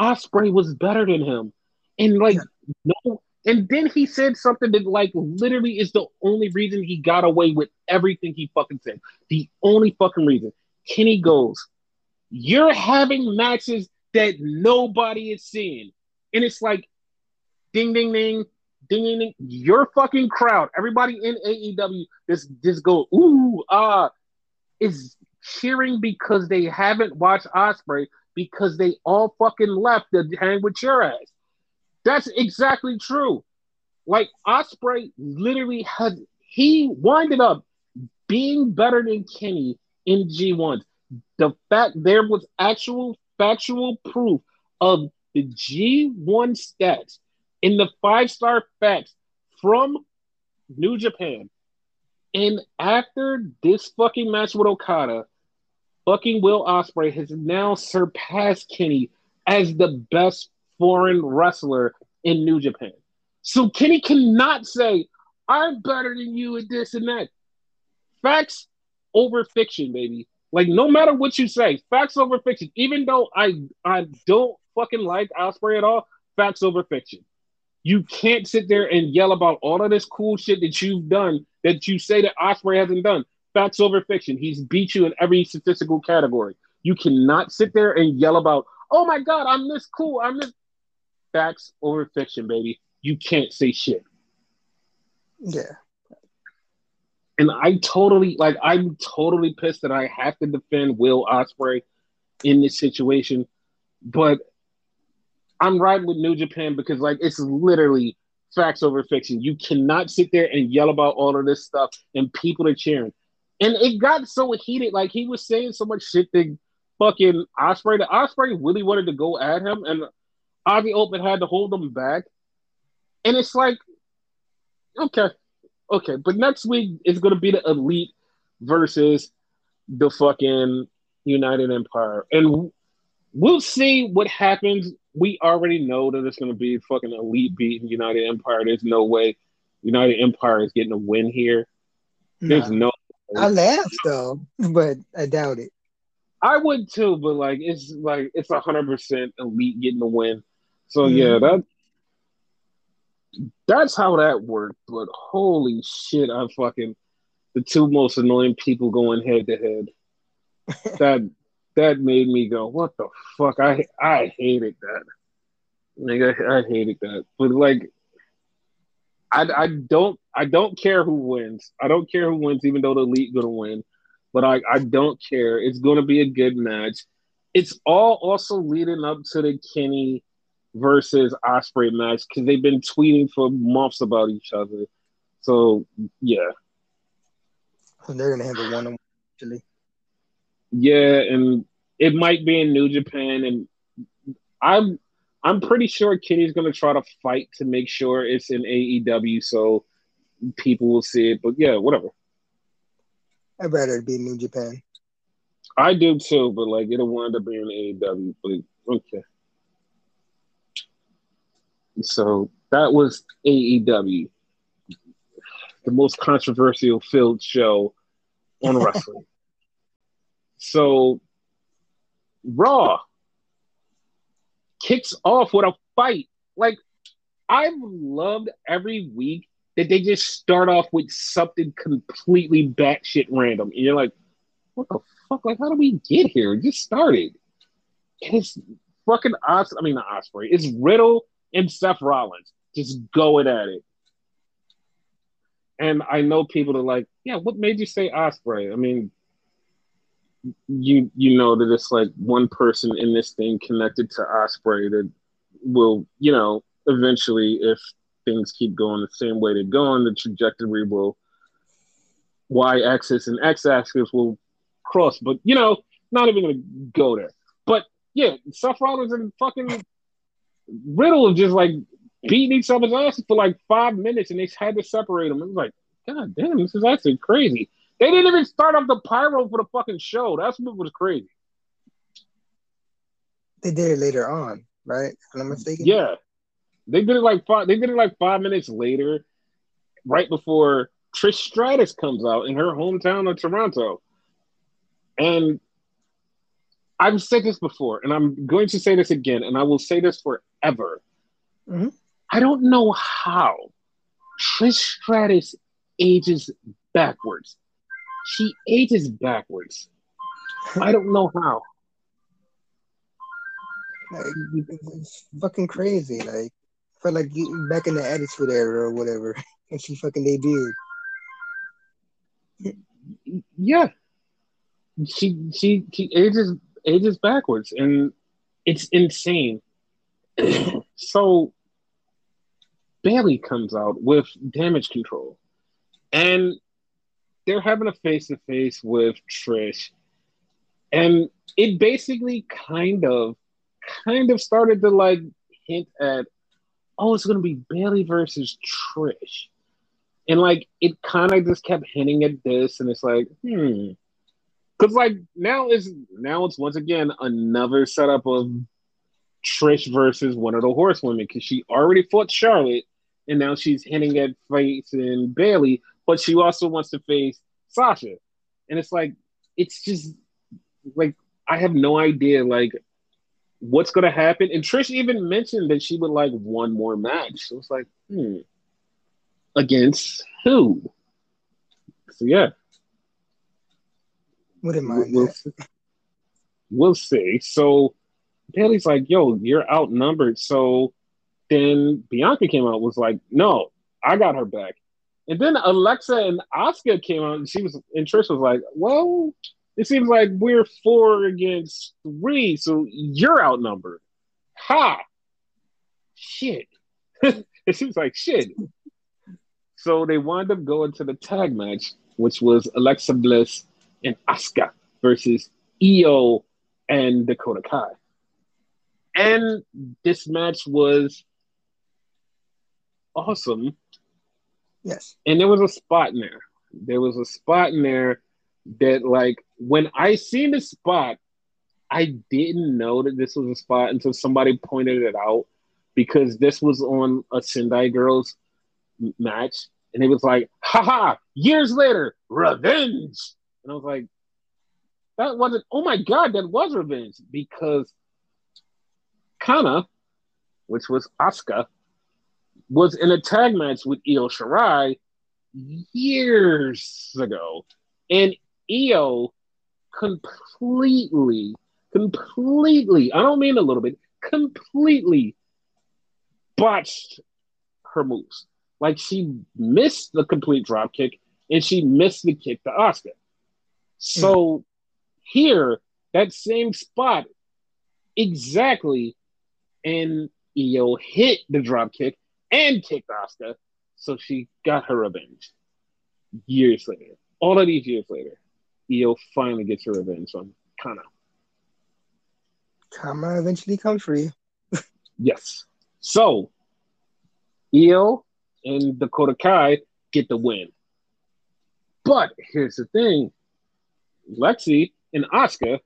Ospreay was better than him. And like, no, and then he said something that like literally is the only reason he got away with everything he fucking said. The only fucking reason. Kenny goes, You're having matches that nobody is seeing. And it's like, ding, ding, ding, ding, ding, ding. Your fucking crowd, everybody in AEW, just, just go, ooh, ah, is cheering because they haven't watched Ospreay because they all fucking left to hang with your ass. That's exactly true. Like Ospreay literally has he winded up being better than Kenny in G1. The fact there was actual factual proof of the G1 stats in the five star facts from New Japan. And after this fucking match with Okada, fucking Will Ospreay has now surpassed Kenny as the best foreign wrestler in New Japan. So Kenny cannot say, I'm better than you at this and that. Facts over fiction, baby. Like no matter what you say, facts over fiction. Even though I I don't fucking like Ospreay at all, facts over fiction. You can't sit there and yell about all of this cool shit that you've done that you say that Ospreay hasn't done. Facts over fiction. He's beat you in every statistical category. You cannot sit there and yell about, oh my god, I'm this cool. I'm this facts over fiction, baby. You can't say shit. Yeah. And I totally like I'm totally pissed that I have to defend Will Ospreay in this situation, but I'm riding with New Japan because like it's literally facts over fiction. You cannot sit there and yell about all of this stuff and people are cheering. And it got so heated, like he was saying so much shit that fucking Ospreay. The Ospreay really wanted to go at him, and Aussie Open had to hold them back. And it's like, okay, okay, but next week is going to be the Elite versus the fucking United Empire, and we'll see what happens. We already know that it's going to be fucking Elite beating United Empire. There's no way United Empire is getting a win here. There's no. I laugh though, but I doubt it. I would too, but like it's like it's hundred percent elite getting the win. So mm-hmm. yeah, that that's how that worked. But holy shit, I'm fucking the two most annoying people going head to head. That that made me go, what the fuck? I I hated that. Like I, I hated that. But like I, I don't I don't care who wins. I don't care who wins, even though the elite gonna win. But I, I don't care. It's gonna be a good match. It's all also leading up to the Kenny versus Ospreay match because they've been tweeting for months about each other. So yeah. And they're gonna have a one on one actually. Yeah, and it might be in New Japan, and I'm I'm pretty sure Kenny's gonna try to fight to make sure it's in AEW so people will see it. But yeah, whatever. I'd rather it be New Japan. I do too, but like it'll wind up being AEW. But okay. So that was AEW, the most controversial filled show on wrestling. so Raw kicks off with a fight. Like I've loved every week that they just start off with something completely batshit random. And you're like, what the fuck? Like, how do we get here? It just started. And it's fucking Os I mean not Ospreay. It's Riddle and Seth Rollins just going at it. And I know people are like, yeah, what made you say Ospreay? I mean, you you know that it's like one person in this thing connected to Ospreay that will, you know, eventually, if things keep going the same way they're going, the trajectory will y axis and x axis will cross. But you know, not even gonna go there. But yeah, Seth Rollins and fucking Riddle of just like beating each other's asses for like five minutes, and they had to separate them. It was like, God damn, this is actually crazy. They didn't even start off the pyro for the fucking show. That's what was crazy. They did it later on, right? If I'm mistaken. Yeah, they did it like five. They did it like five minutes later, right before Trish Stratus comes out in her hometown of Toronto, and I've said this before, and I'm going to say this again, and I will say this forever. Mm-hmm. I don't know how Trish Stratus ages backwards. She ages backwards. I don't know how. Like, it's fucking crazy. Like, for like back in the Attitude Era or whatever, and she fucking debuted. Yeah, she she she ages ages backwards, and it's insane. so Bayley comes out with damage control, and they're having a face to face with Trish, And it basically kind of, kind of started to like hint at, oh, it's gonna be Bayley versus Trish. And like it kind of just kept hinting at this, and it's like, hmm. Cause like now is now it's once again another setup of Trish versus one of the horsewomen because she already fought Charlotte and now she's hinting at facing Bayley, but she also wants to face Sasha. And it's like it's just like I have no idea like what's gonna happen. And Trish even mentioned that she would like one more match. So it's like, hmm, against who? So yeah. Wouldn't mind we'll, we'll see. So Bayley's like, yo, you're outnumbered. So then Bianca came out was like, no, I got her back. And then Alexa and Asuka came out and she was and Trish was like, well, it seems like we're four against three, so you're outnumbered. Ha! Shit. it seems like shit. So they wound up going to the tag match, which was Alexa Bliss and Asuka versus Io and Dakota Kai. And this match was awesome. Yes. And there was a spot in there. There was a spot in there that, like, when I seen the spot, I didn't know that this was a spot until somebody pointed it out because this was on a Sendai Girls match. And it was like, haha, years later, revenge. And I was like, that wasn't, oh my God, that was revenge because Kana, which was Asuka, was in a tag match with Io Shirai years ago. And Io completely, completely, I don't mean a little bit, completely botched her moves. Like she missed the complete drop kick and she missed the kick to Asuka. So mm. here, that same spot, exactly, and Io hit the drop kick and kicked Asuka, so she got her revenge. Years later, all of these years later, Io finally gets her revenge on Kana. Karma eventually comes for you. yes. So, Io and Dakota Kai get the win. But here's the thing Lexi and Asuka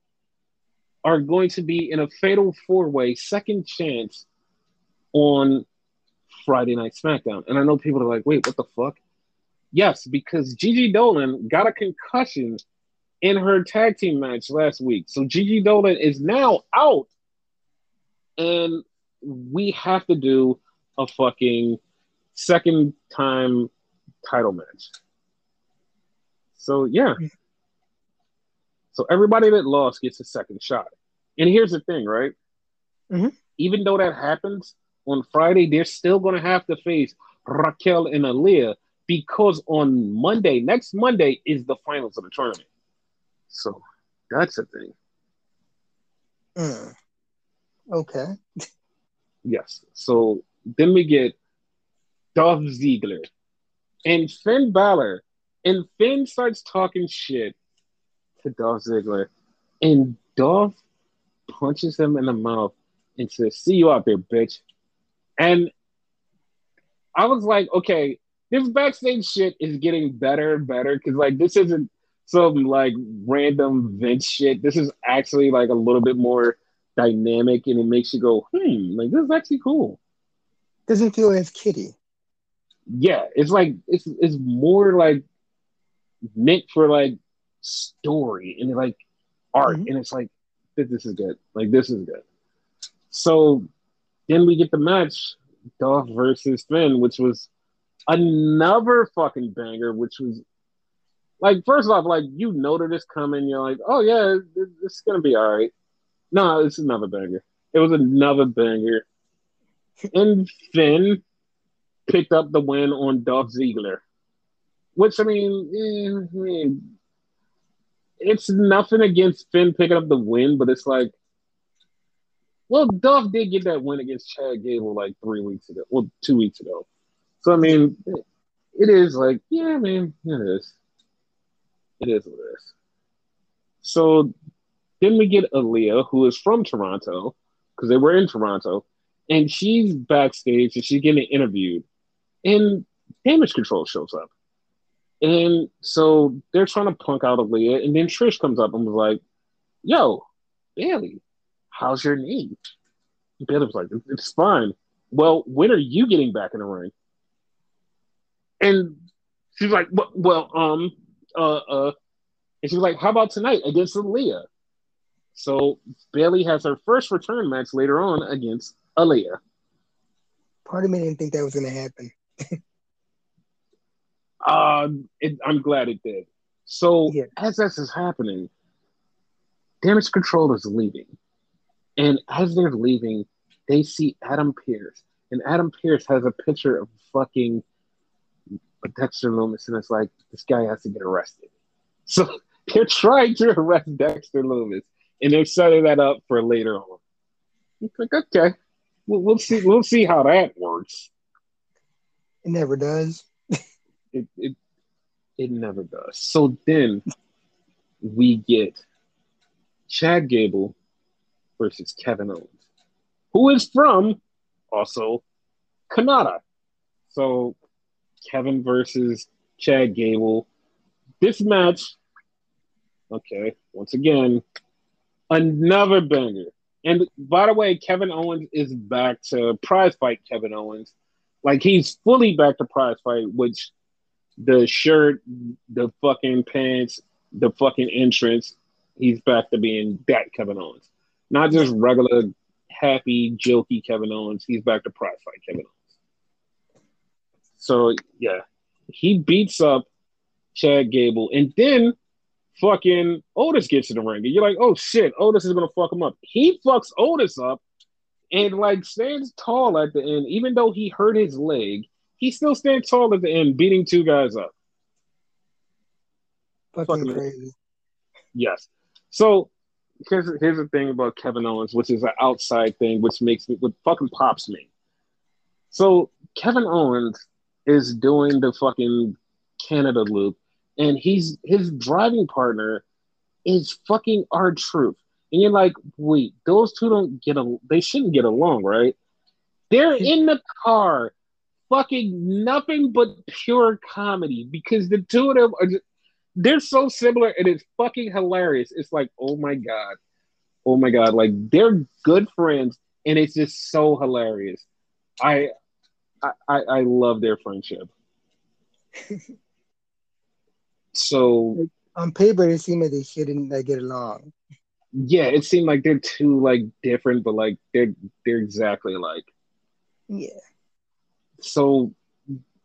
are going to be in a fatal four way second chance on Friday Night SmackDown. And I know people are like, wait, what the fuck? Yes, because Gigi Dolan got a concussion in her tag team match last week. So Gigi Dolan is now out. And we have to do a fucking second time title match. So yeah. So everybody that lost gets a second shot. And here's the thing, right? Mm-hmm. Even though that happens on Friday, they're still going to have to face Raquel and Aliyah because on Monday, next Monday, is the finals of the tournament. So that's the thing. Mm. Okay. yes. So then we get Dolph Ziggler and Finn Balor. And Finn starts talking shit to Dolph Ziggler. And Dolph punches him in the mouth and says, See you out there, bitch. And I was like, okay, this backstage shit is getting better and better because like this isn't some like random Vince shit. This is actually like a little bit more dynamic and it makes you go, hmm, like this is actually cool. Doesn't feel as kitty. Yeah, it's like it's it's more like meant for like story and like art, mm-hmm. and it's like this is good. Like this is good. So then we get the match, Dolph versus Finn, which was another fucking banger, which was like first off, like you noted this coming, you're like, oh yeah, it's gonna be all right. No, it's another banger. It was another banger. And Finn picked up the win on Dolph Ziggler. Which I mean, eh, it's nothing against Finn picking up the win, but it's like well, Dolph did get that win against Chad Gable like three weeks ago, well, two weeks ago. So I mean, it is like, yeah, man, it is. It is what it is. So Then we get Aliyah, who is from Toronto, because they were in Toronto, and she's backstage and she's getting interviewed, and Damage Control shows up, and so they're trying to punk out Aliyah, and then Trish comes up and was like, "Yo, Bayley, how's your knee?" Bayley was like, "It's fine." Well, when are you getting back in the ring? And she's like, "Well, um, uh, uh," and she was like, "How about tonight against Aliyah?" So Bayley has her first return match later on against Aliyah. Part of me didn't think that was going to happen. uh, it, I'm glad it did. So yeah. as this is happening, Damage Control is leaving, and as they're leaving, they see Adam Pearce. and Adam Pearce has a picture of fucking Dexter Lumis. and it's like this guy has to get arrested. So they're trying to arrest Dexter Lumis. and they're setting that up for later on. It's like okay, we'll, we'll see. We'll see how that works. It never does. It, it it never does. So then we get Chad Gable versus Kevin Owens, who is from also Canada. So Kevin versus Chad Gable. This match, okay, once again, another banger. And by the way, Kevin Owens is back to prize fight Kevin Owens. Like he's fully back to prize fight, which the shirt, the fucking pants, the fucking entrance, he's back to being that Kevin Owens. Not just regular happy, jokey Kevin Owens. He's back to prize fight Kevin Owens. So yeah, he beats up Chad Gable, and then fucking Otis gets in the ring, and you're like, oh shit, Otis is gonna fuck him up. He fucks Otis up, and like stands tall at the end, even though he hurt his leg. He still stands tall at the end, beating two guys up. Fucking, fucking crazy. Yes. So here's here's the thing about Kevin Owens, which is an outside thing, which makes me, what fucking pops me. So Kevin Owens is doing the fucking Canada loop, and he's his driving partner is fucking R-Truth, and you're like, wait, those two don't get a, they shouldn't get along, right? They're in the car, fucking nothing but pure comedy because the two of them are just, they're so similar and it's fucking hilarious. It's like, oh my god, oh my god, like they're good friends and it's just so hilarious. I I I love their friendship. so on paper, it seemed like they shouldn't like, get along. Yeah, it seemed like they're two like different, but like they're they're exactly alike. Yeah. So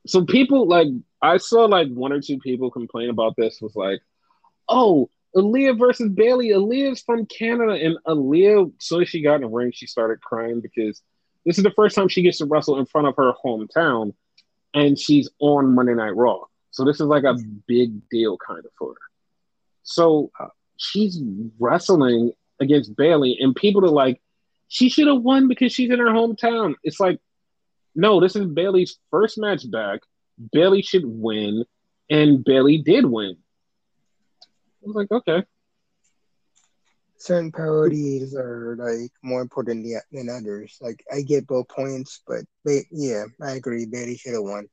so people like I saw like one or two people complain about this was like, oh, Aliyah versus Bayley. Aliyah's from Canada, and Aliyah, so she got in the ring, she started crying because this is the first time she gets to wrestle in front of her hometown, and she's on Monday Night Raw. So this is like a big deal kind of for her. So she's wrestling against Bayley, and people are like, she should have won because she's in her hometown. It's like no, this is Bayley's first match back. Bayley should win, and Bayley did win. I was like, okay. Certain priorities are like more important than others. Like I get both points, but they, yeah, I agree. Bayley should have won.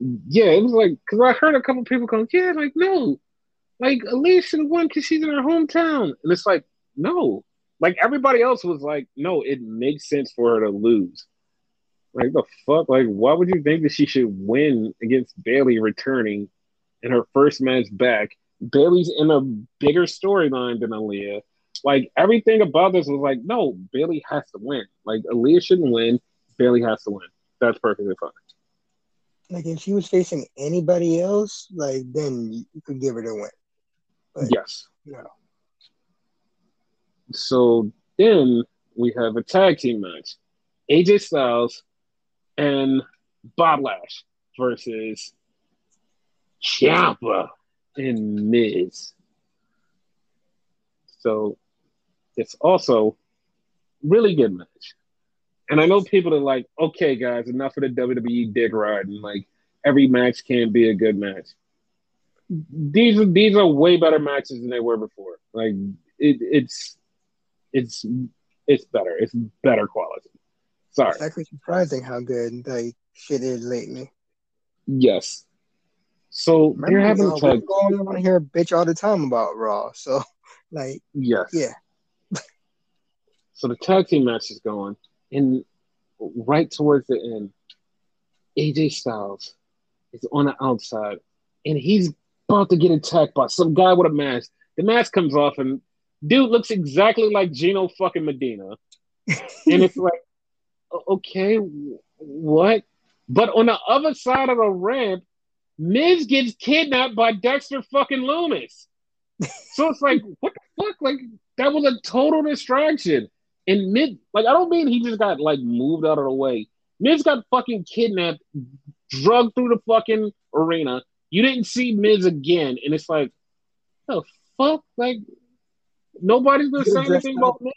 Yeah, it was like because I heard a couple people go, yeah, like no, like Aliyah should have won because she's in her hometown, and it's like no, like everybody else was like, no, it makes sense for her to lose. Like the fuck? Like, why would you think that she should win against Bayley returning in her first match back? Bayley's in a bigger storyline than Aliyah. Like everything about this was like, no, Bayley has to win. Like Aliyah shouldn't win. Bayley has to win. That's perfectly fine. Like if she was facing anybody else, like then you could give her the win. But, yes. No. So then we have a tag team match. AJ Styles and Bob Lash versus Ciampa and Miz. So it's also really good match. And I know people are like, okay, guys, enough of the WWE dick riding. Like every match can't be a good match. These are these are way better matches than they were before. Like it, it's it's it's better. It's better quality. Sorry. It's actually surprising how good like shit is lately. Yes. So Remember, they're having like we're going on here bitch all the time about Raw. So like yes. yeah. So the tag team match is going, and right towards the end, AJ Styles is on the outside, and he's about to get attacked by some guy with a mask. The mask comes off, and dude looks exactly like Gino fucking Medina, and it's like, okay, what? But on the other side of the ramp, Miz gets kidnapped by Dexter fucking Lumis. So it's like, what the fuck? Like that was a total distraction. And Miz, like I don't mean he just got like moved out of the way. Miz got fucking kidnapped, drugged through the fucking arena. You didn't see Miz again, and it's like, the fuck? Like nobody's gonna say anything about Miz.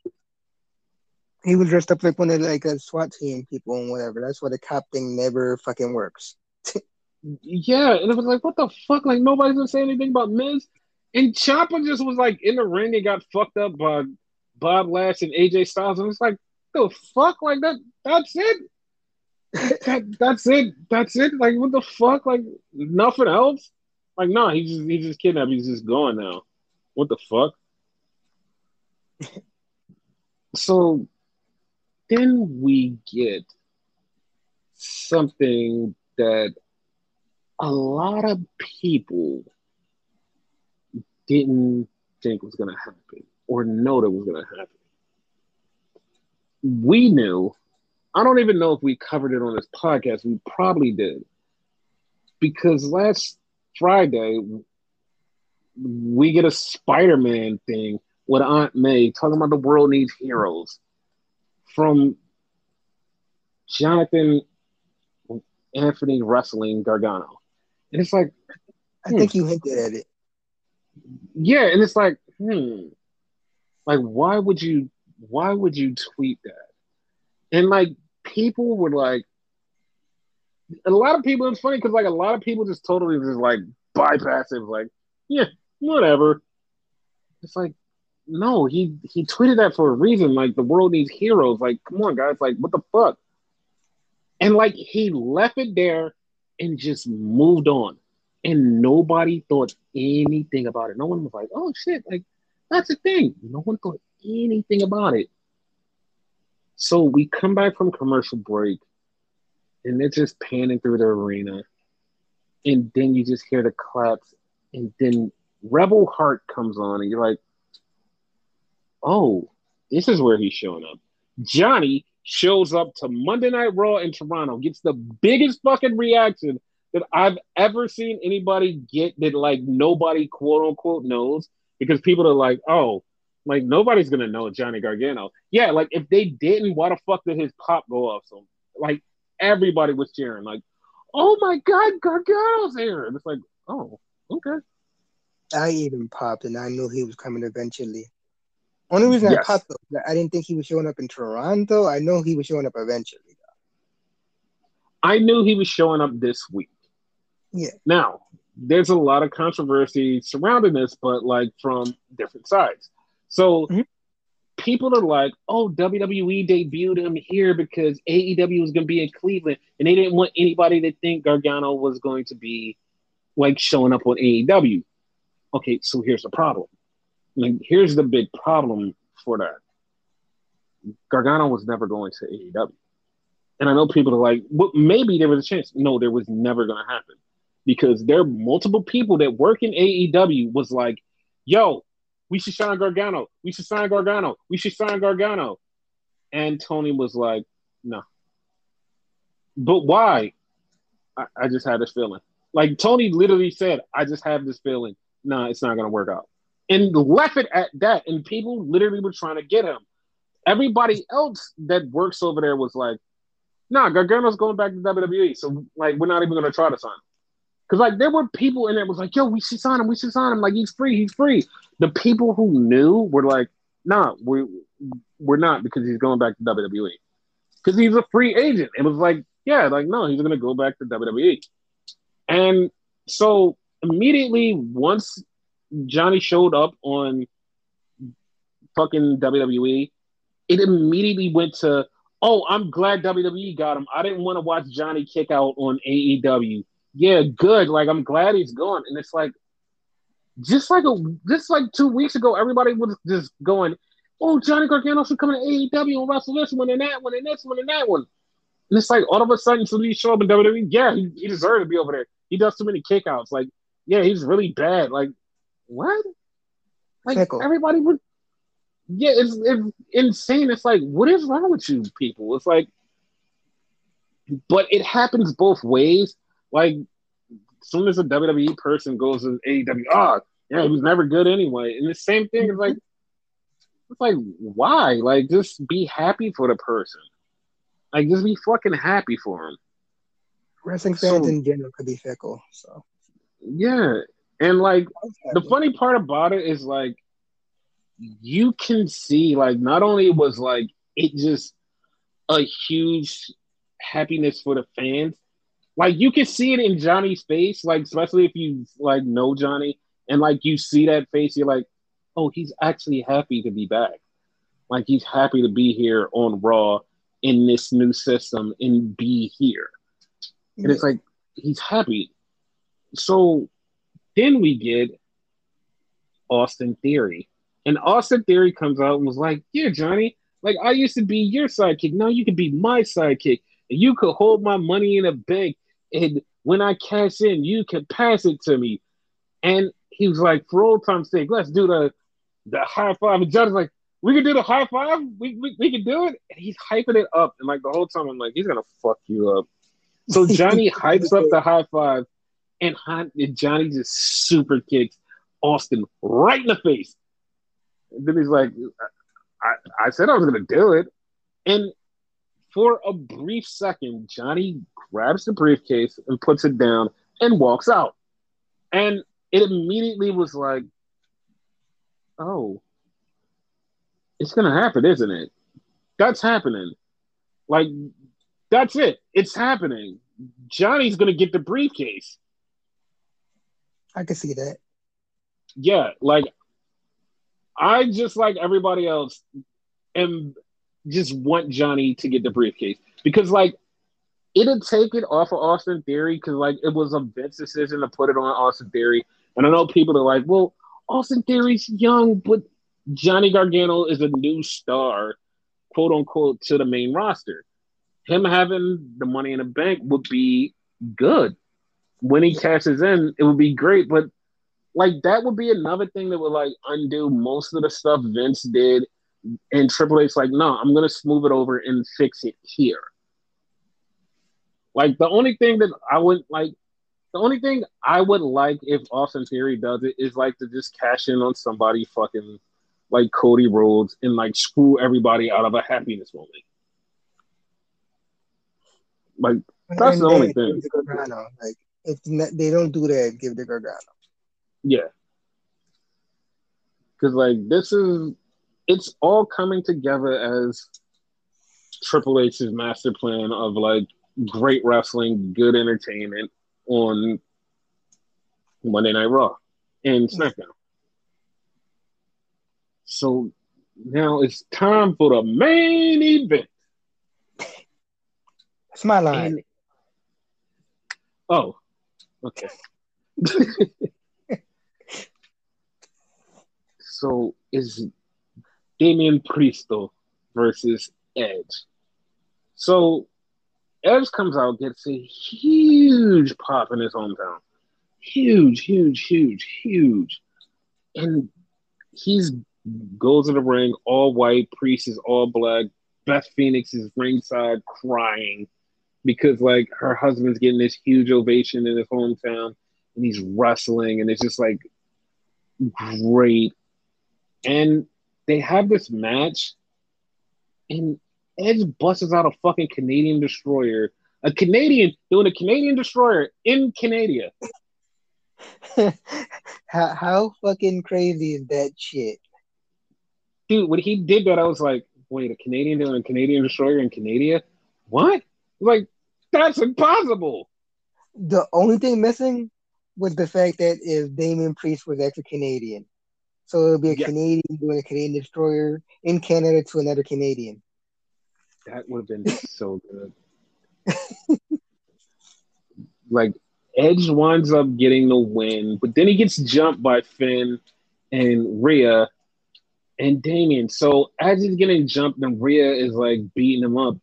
He was dressed up like one of like a SWAT team people and whatever. That's why the cop thing never fucking works. Yeah, and it was like, what the fuck? Like nobody's gonna say anything about Miz. And Ciampa just was like in the ring and got fucked up by Bob Lash and AJ Styles, and it's like, the fuck? Like that? That's it. that, that's it. That's it. Like what the fuck? Like nothing else. Like no, nah, he's just he's just kidnapped. He's just gone now. What the fuck? so then we get something that a lot of people didn't think was going to happen or know that was going to happen. We knew, I don't even know if we covered it on this podcast. We probably did. Because last Friday, we get a Spider Man thing with Aunt May talking about the world needs heroes from Jonathan Anthony Wrestling Gargano. And it's like, I think you hinted at it. yeah, and it's like, hmm, like why would you why would you tweet that? And like people were like, a lot of people. It's funny because like a lot of people just totally just like bypass it. Like, yeah, whatever. It's like, no, he he tweeted that for a reason. Like the world needs heroes. Like, come on, guys. Like, what the fuck? And like he left it there and just moved on. And nobody thought anything about it. No one was like, oh shit, like that's a thing. No one thought anything about it. So we come back from commercial break and they're just panning through the arena. And then you just hear the claps. And then Rebel Heart comes on, and you're like, oh, this is where he's showing up. Johnny shows up to Monday Night Raw in Toronto, gets the biggest fucking reaction that I've ever seen anybody get that like nobody quote unquote knows because people are like, oh, like nobody's gonna know Johnny Gargano. Yeah, like if they didn't, why the fuck did his pop go off? So like everybody was cheering, like, oh my god, Gargano's here. And it's like, oh, okay. I even popped and I knew he was coming eventually. Only reason Yes. I popped though, I didn't think he was showing up in Toronto. I know he was showing up eventually. I knew he was showing up this week. Yeah. Now, there's a lot of controversy surrounding this, but like from different sides. So Mhm. people are like, oh, WWE debuted him here because AEW was going to be in Cleveland, and they didn't want anybody to think Gargano was going to be like showing up on AEW. Okay, so here's the problem. Like, here's the big problem for that. Gargano was never going to AEW. And I know people are like, well, maybe there was a chance. No, there was never going to happen because there are multiple people that work in AEW was like, yo, we should sign Gargano. We should sign Gargano. We should sign Gargano. And Tony was like, no. But why? I, I just had this feeling. Like Tony literally said, I just have this feeling. No, it's not going to work out. And left it at that. And people literally were trying to get him. Everybody else that works over there was like, nah, Gargano's going back to WWE. So, like, we're not even going to try to sign him. Because, like, there were people in there was like, yo, we should sign him. We should sign him. Like, he's free. He's free. The people who knew were like, nah, we're, we're not because he's going back to WWE. Because he's a free agent. It was like, yeah, like, no, he's going to go back to WWE. And so, immediately, once Johnny showed up on fucking WWE, it immediately went to, oh, I'm glad WWE got him. I didn't want to watch Johnny kick out on AEW. Yeah, good. Like I'm glad he's gone. And it's like, just like a just like two weeks ago, everybody was just going, "Oh, Johnny Gargano should come to AEW and wrestle this one and that one and this one and that one." And it's like all of a sudden, so he show up in WWE. Yeah, he, he deserved to be over there. He does too many kickouts. Like, yeah, he's really bad. Like, what? Like Pickle. everybody would. Yeah, it's, it's insane. It's like, what is wrong with you people? It's like, but it happens both ways. Like, as soon as a WWE person goes to AEW, oh, ah, yeah, he was never good anyway. And the same thing is like, it's like, why? Like, just be happy for the person. Like, just be fucking happy for him. Wrestling fans so, in general could be fickle. So, yeah. And like, the funny part about it is like, you can see, like, not only was like, it just a huge happiness for the fans, like you can see it in Johnny's face, like especially if you like know Johnny and like you see that face, you're like, oh, he's actually happy to be back. Like he's happy to be here on Raw in this new system and be here. And it's like he's happy. So then we get Austin Theory. And Austin Theory comes out and was like, Yeah, Johnny, like I used to be your sidekick. Now you can be my sidekick. And you could hold my money in a bank and when I cash in, you can pass it to me. And he was like, for old time's sake, let's do the the high five. And John's like, we can do the high five. We, we, we can do it. And he's hyping it up. And like the whole time, I'm like, he's gonna fuck you up. So Johnny hypes up the high five, and, and Johnny just super kicks Austin right in the face. And then he's like, I, I said I was gonna do it. And for a brief second, Johnny grabs the briefcase and puts it down and walks out. And it immediately was like, oh, it's going to happen, isn't it? That's happening. Like, that's it. It's happening. Johnny's going to get the briefcase. I can see that. Yeah, like I just like everybody else am just want Johnny to get the briefcase because like it'd take it off of Austin Theory because like it was a Vince decision to put it on Austin Theory, and I know people are like, well, Austin Theory's young, but Johnny Gargano is a new star, quote unquote, to the main roster. Him having the money in the bank would be good. When he cashes in, it would be great, but like that would be another thing that would like undo most of the stuff Vince did and Triple H's like, no, I'm gonna smooth it over and fix it here. Like the only thing that I would like, the only thing I would like if Austin Theory does it is like to just cash in on somebody fucking like Cody Rhodes and like screw everybody out of a happiness moment. Like that's and the only thing. Like if they don't do that, give the Gargano. Yeah. Cause like this is it's all coming together as Triple H's master plan of like great wrestling, good entertainment on Monday Night Raw and SmackDown. So now it's time for the main event. That's my line. And, oh, okay. so is Damian Priesto versus Edge. So Edge comes out, gets a huge pop in his hometown. Huge, huge, huge, huge. And he's goes to the ring all white, Priest is all black, Beth Phoenix is ringside crying because like her husband's getting this huge ovation in his hometown and he's wrestling and it's just like great. And they have this match, and Edge busts out a fucking Canadian destroyer, a Canadian doing a Canadian destroyer in Canada. how, how fucking crazy is that shit? Dude, when he did that, I was like, wait, a Canadian doing a Canadian destroyer in Canada? What? Like, that's impossible. The only thing missing was the fact that if Damian Priest was actually Canadian. So it would be a Yeah. Canadian doing a Canadian destroyer in Canada to another Canadian. That would have been so good. like Edge winds up getting the win, but then he gets jumped by Finn and Rhea and Damian. So as he's getting jumped, and Rhea is like beating him up.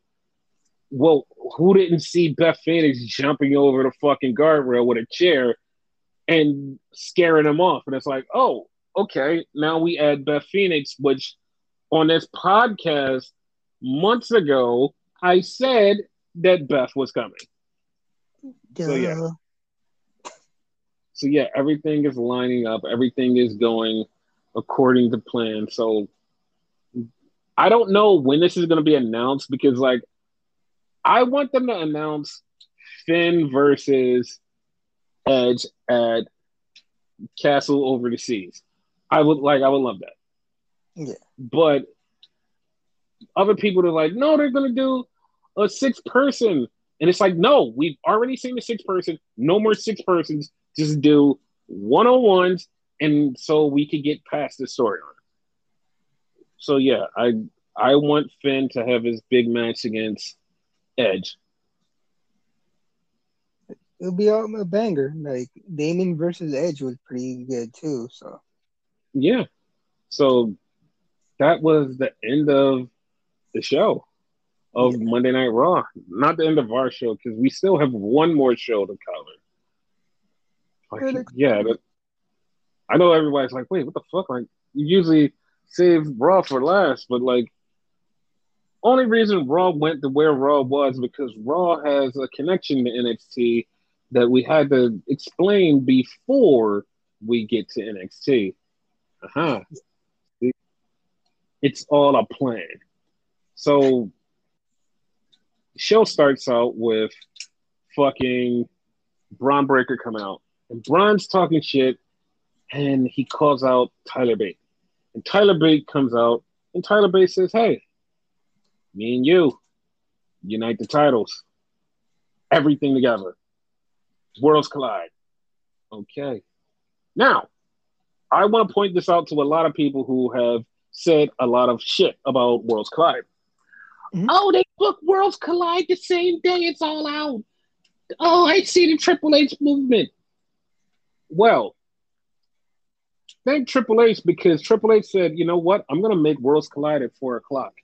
Well, who didn't see Beth Phoenix jumping over the fucking guardrail with a chair and scaring him off? And it's like, oh, okay. Now we add Beth Phoenix, which on this podcast months ago, I said that Beth was coming. So, yeah. So yeah, everything is lining up. Everything is going according to plan. So I don't know when this is going to be announced because like I want them to announce Finn versus Edge at Castle Over the Seas. I would like I would love that. Yeah. But other people are like, no, they're gonna do a six person. And it's like, no, we've already seen the six person, no more six persons, just do one on ones, and so we could get past the storyline. So yeah, I I want Finn to have his big match against Edge. It'll be a, banger. Like Damon versus Edge was pretty good too. So Yeah. So that was the end of the show of Yeah. Monday Night Raw. Not the end of our show because we still have one more show to cover. Like, yeah, that, I know everybody's like, wait, what the fuck? Like, you usually save Raw for last, but like, only reason Raw went to where Raw was because Raw has a connection to NXT that we had to explain before we get to NXT. Uh-huh. It's all a plan. So show starts out with fucking Bron Breakker coming out. And Bron's talking shit and he calls out Tyler Bate. And Tyler Bate comes out and Tyler Bate says, Hey, me and you unite the titles. Everything together. Worlds collide. Okay. Now, I want to point this out to a lot of people who have said a lot of shit about Worlds Collide. Mhm. Oh, they book Worlds Collide the same day it's all out. Oh, I see the Triple H movement. Well, thank Triple H because Triple H said, you know what? I'm going to make Worlds Collide at 4 o'clock.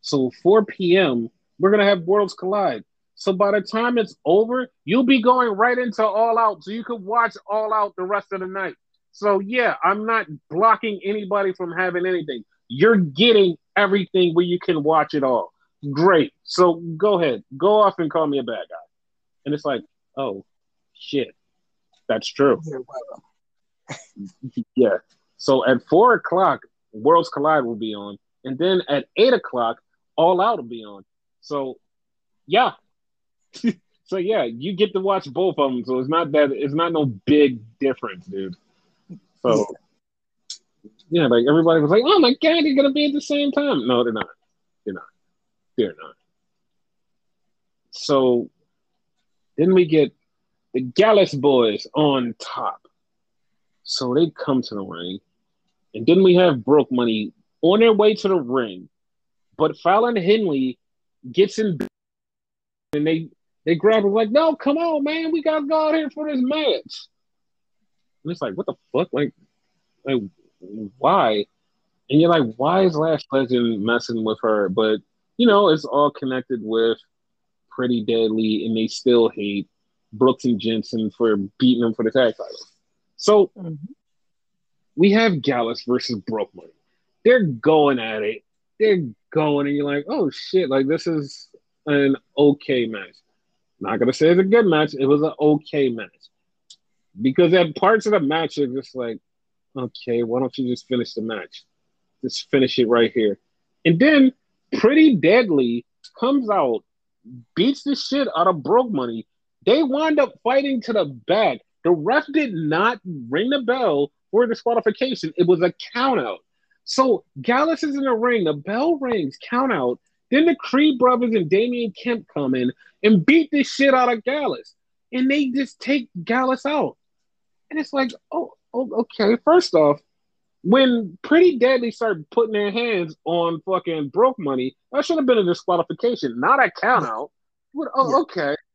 So 4 p.m., we're going to have Worlds Collide. So by the time it's over, you'll be going right into All Out so you can watch All Out the rest of the night. So yeah, I'm not blocking anybody from having anything. You're getting everything where you can watch it all. Great. So go ahead. Go off and call me a bad guy. And it's like, oh shit. That's true. yeah, Yeah. So at four o'clock, Worlds Collide will be on. And then at eight o'clock, All Out will be on. So yeah. so yeah, you get to watch both of them. So it's not that it's not no big difference, dude. So yeah, like everybody was like, "Oh my god, they're gonna be at the same time." No, they're not. They're not. They're not. So then we get the Gallus boys on top. So they come to the ring, and then we have Broke Money on their way to the ring, but Fallon Henley gets in, and they they grab her like, "No, come on, man, we gotta go out here for this match." And it's like, what the fuck? Like, like why? And you're like, why is Lash Legend messing with her? But you know, it's all connected with Pretty Deadly, and they still hate Brooks and Jensen for beating them for the tag titles. So mhm. we have Gallus versus Brooklyn. They're going at it. They're going, and you're like, oh shit, like this is an okay match. Not gonna say it's a good match. It was an okay match because at parts of the match are just like, okay, why don't you just finish the match? Just finish it right here. And then Pretty Deadly comes out, beats the shit out of Broke Money. They wind up fighting to the back. The ref did not ring the bell for disqualification. It was a count out. So Gallus is in the ring. The bell rings, count out. Then the Creed brothers and Damon Kemp come in and beat the shit out of Gallus. And they just take Gallus out. And it's like, oh, oh, okay. First off, when Pretty Deadly started putting their hands on fucking broke money, that should have been a disqualification, not a count out. What, oh, Yeah. okay.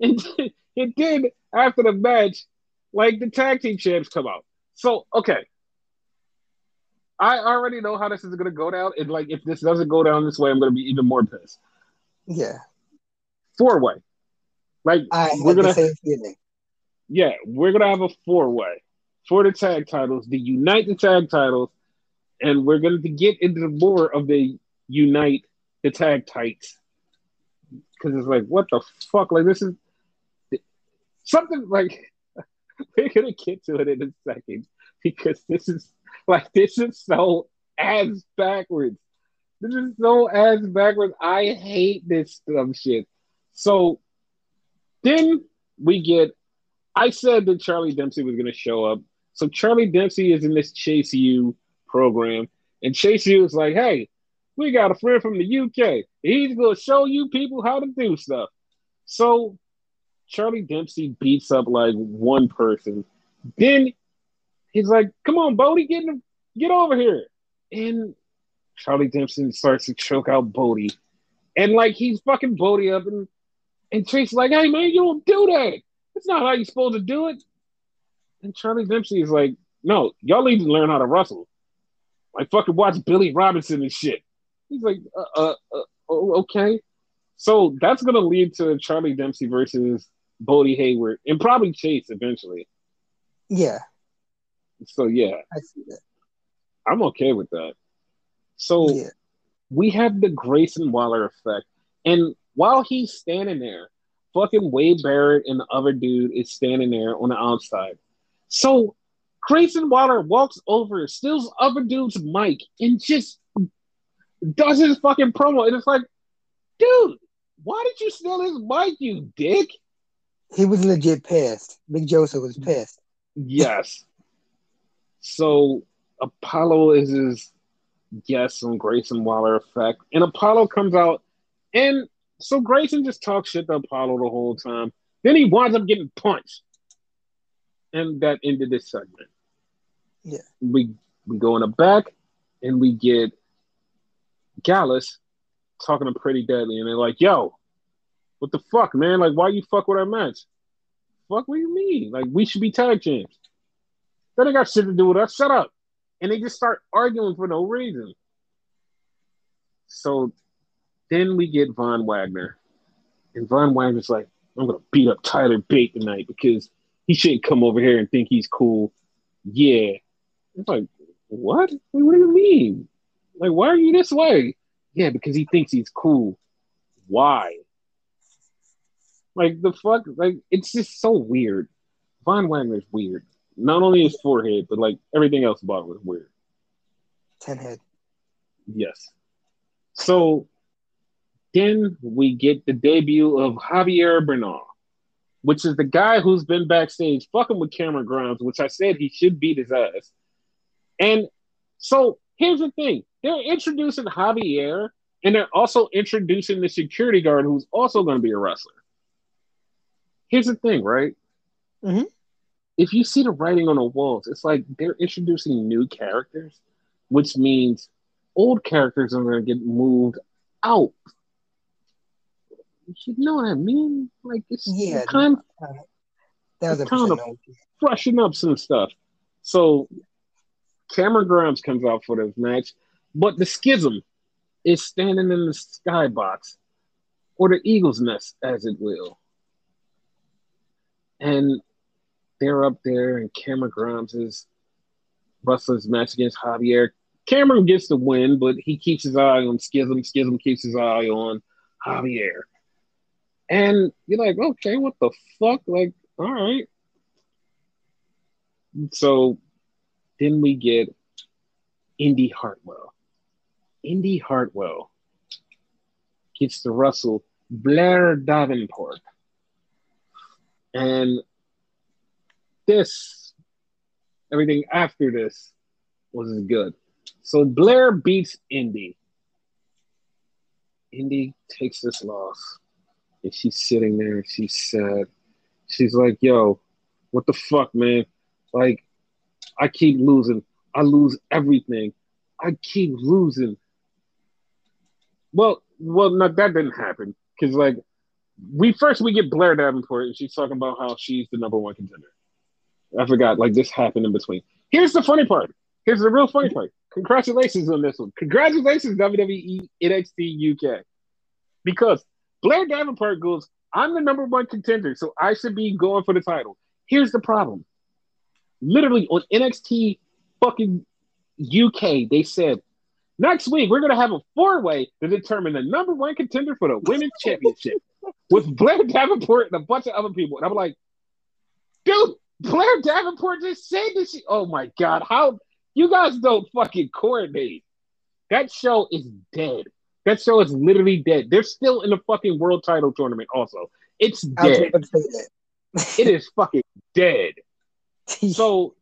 And it did after the match, like the tag team champs come out. So, okay. I already know how this is gonna go down. And like if this doesn't go down this way, I'm gonna be even more pissed. Yeah, Four way. Like I we're gonna same feeling. yeah, we're gonna have a four way for the tag titles, the unite the tag titles, and we're gonna get into the more of the unite the tag tights. Cause it's like, what the fuck? Like this is something like we're gonna get to it in a second because this is like this is so ass backwards. This is so ass backwards. I hate this dumb shit. So then we get I said that Charlie Dempsey was gonna show up. So Charlie Dempsey is in this Chase U program, and Chase U is like, hey, we got a friend from the UK. He's gonna show you people how to do stuff. So Charlie Dempsey beats up like one person. Then he's like, "Come on, Bodhi, get get over here." And Charlie Dempsey starts to choke out Bodhi, and like he's fucking Bodhi up, and and is like, "Hey man, you don't do that. That's not how you're supposed to do it." And Charlie Dempsey is like, "No, y'all need to learn how to wrestle. Like fucking watch Billy Robinson and shit." He's like, "Uh, uh, uh oh, okay." So that's gonna lead to Charlie Dempsey versus Bodhi Hayward and probably Chase eventually. Yeah, So yeah, I see that. I'm okay with that. So Yeah, we have the Grayson Waller effect. And while he's standing there, fucking Wade Barrett and the other dude is standing there on the outside. So Grayson Waller walks over, steals other dude's mic, and just does his fucking promo. And it's like, dude, why did you steal his mic, you dick? he was legit pissed. Vic Joseph was pissed. Yes. So Apollo is his guest on Grayson Waller effect. And Apollo comes out and so Grayson just talks shit to Apollo the whole time. Then he winds up getting punched. And that ended this segment. Yeah. We we go in the back and we get Gallus talking to Pretty Deadly, and they're like, yo, what the fuck, man? Like, why you fuck with our match? Fuck, what do you mean? Like, we should be tag champs. That ain't got shit to do with us. Shut up. And they just start arguing for no reason. So then we get Von Wagner. And Von Wagner's like, I'm gonna beat up Tyler Bate tonight because he shouldn't come over here and think he's cool. Yeah. It's like, what? Like, what do you mean? Like, why are you this way? Yeah, because he thinks he's cool. Why? Like the fuck, like it's just so weird. Von Wagner's weird. Not only his forehead, but like everything else about is weird. Ten head. Yes. So then we get the debut of Javier Bernal, which is the guy who's been backstage fucking with Cameron Grimes, which I said he should beat his ass. And so here's the thing they're introducing Javier, and they're also introducing the security guard who's also going to be a wrestler. Here's the thing, right? Mhm. If you see the writing on the walls, it's like they're introducing new characters, which means old characters are going to get moved out. You know what I mean? Like it's Yeah. time That was a Kind of- freshen up some stuff. So Cameron Grimes comes out for this match, but the schism is standing in the skybox, or the eagle's nest, as it will. And they're up there, and Cameron Grimes is his match against Javier. Cameron gets the win, but he keeps his eye on Schism. Schism keeps his eye on Javier. And you're like, okay, what the fuck? Like, all right. So then we get Indi Hartwell. Indi Hartwell gets to wrestle Blair Davenport. And this, everything after this was good. So Blair beats Indi. Indi takes this loss. And she's sitting there, she's sad. She's like, yo, what the fuck, man? Like, I keep losing. I lose everything. I keep losing. Well, well, no, that didn't happen because like we first we get Blair Davenport and she's talking about how she's the number one contender. I forgot, like this happened in between. Here's the funny part. Here's the real funny part. Congratulations on this one. Congratulations, WWE NXT UK. Because Blair Davenport goes, I'm the number one contender, so I should be going for the title. Here's the problem. Literally on NXT fucking UK, they said, next week we're going to have a four way to determine the number one contender for the women's championship with Blair Davenport and a bunch of other people. And I'm like, dude, Blair Davenport just said this. Oh my God. How you guys don't fucking coordinate. That show is dead. That show is literally dead. They're still in the fucking world title tournament, also. It's dead. it is fucking dead. so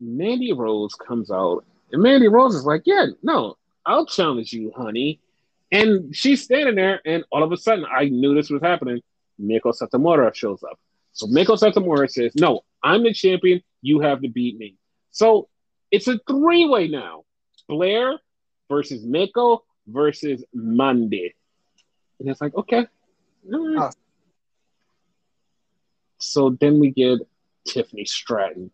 Mandy Rose comes out, and Mandy Rose is like, Yeah, no, I'll challenge you, honey. And she's standing there, and all of a sudden, I knew this was happening. Meiko Satomura shows up. So Meiko Satomura says, No, I'm the champion. You have to beat me. So it's a three way now Blair versus Meiko versus Mandy. And it's like, okay. Right. So then we get Tiffany Stratton.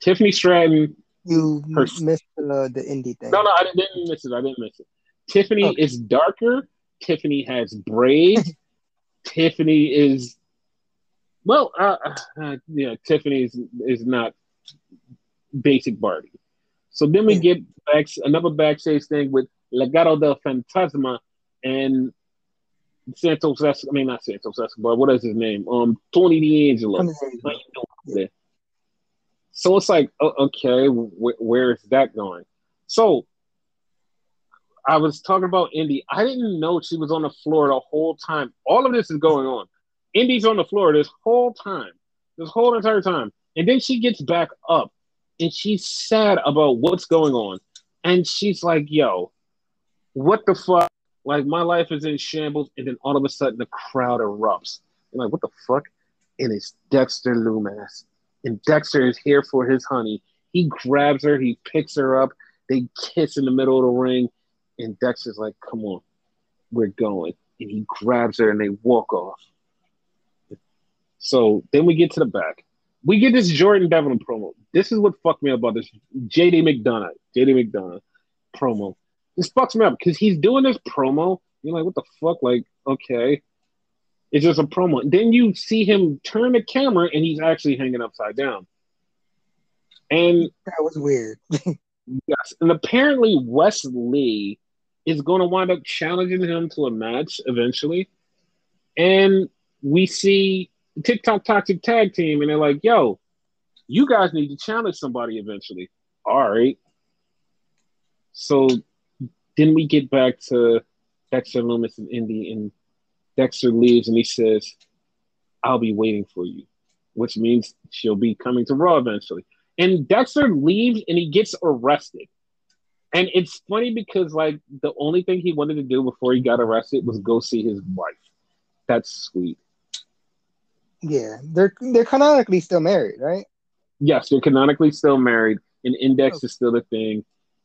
Tiffany Stratton. You her, missed uh, the indie thing. No, no, I didn't miss it. I didn't miss it. Tiffany okay. is darker. Tiffany has braids. Tiffany is well, uh, uh, yeah. Tiffany is, is not basic Barbie. So then we get back another backstage thing with Legado del Fantasma and Santos. I mean, not Santos Escobar. What is his name? Um, Tony D'Angelo. Yeah. So it's like, okay, wh- where is that going? So I was talking about Indi. I didn't know she was on the floor the whole time. All of this is going on. Indi's on the floor this whole time, this whole entire time. And then she gets back up and she's sad about what's going on. And she's like, yo, what the fuck? Like, my life is in shambles. And then all of a sudden, the crowd erupts. And like, what the fuck? And it's Dexter Lumis. And Dexter is here for his honey. He grabs her, he picks her up, they kiss in the middle of the ring. And Dexter's like, come on, we're going. And he grabs her and they walk off. So then we get to the back we get this Jordan Devlin promo. This is what fucked me up about this JD McDonough. JD McDonough promo. This fucks me up because he's doing this promo. You're like, what the fuck? Like, okay, it's just a promo. Then you see him turn the camera and he's actually hanging upside down. And that was weird. yes, and apparently Wes Lee is going to wind up challenging him to a match eventually. And we see TikTok Toxic Tag Team, and they're like, "Yo, you guys need to challenge somebody eventually." All right. So then we get back to Dexter Lumis and Indi, and Dexter leaves, and he says, "I'll be waiting for you," which means she'll be coming to Raw eventually. And Dexter leaves, and he gets arrested. And it's funny because like the only thing he wanted to do before he got arrested was go see his wife. That's sweet. Yeah, they're they're canonically still married, right? Yes, they're canonically still married, and Index oh. is still the thing.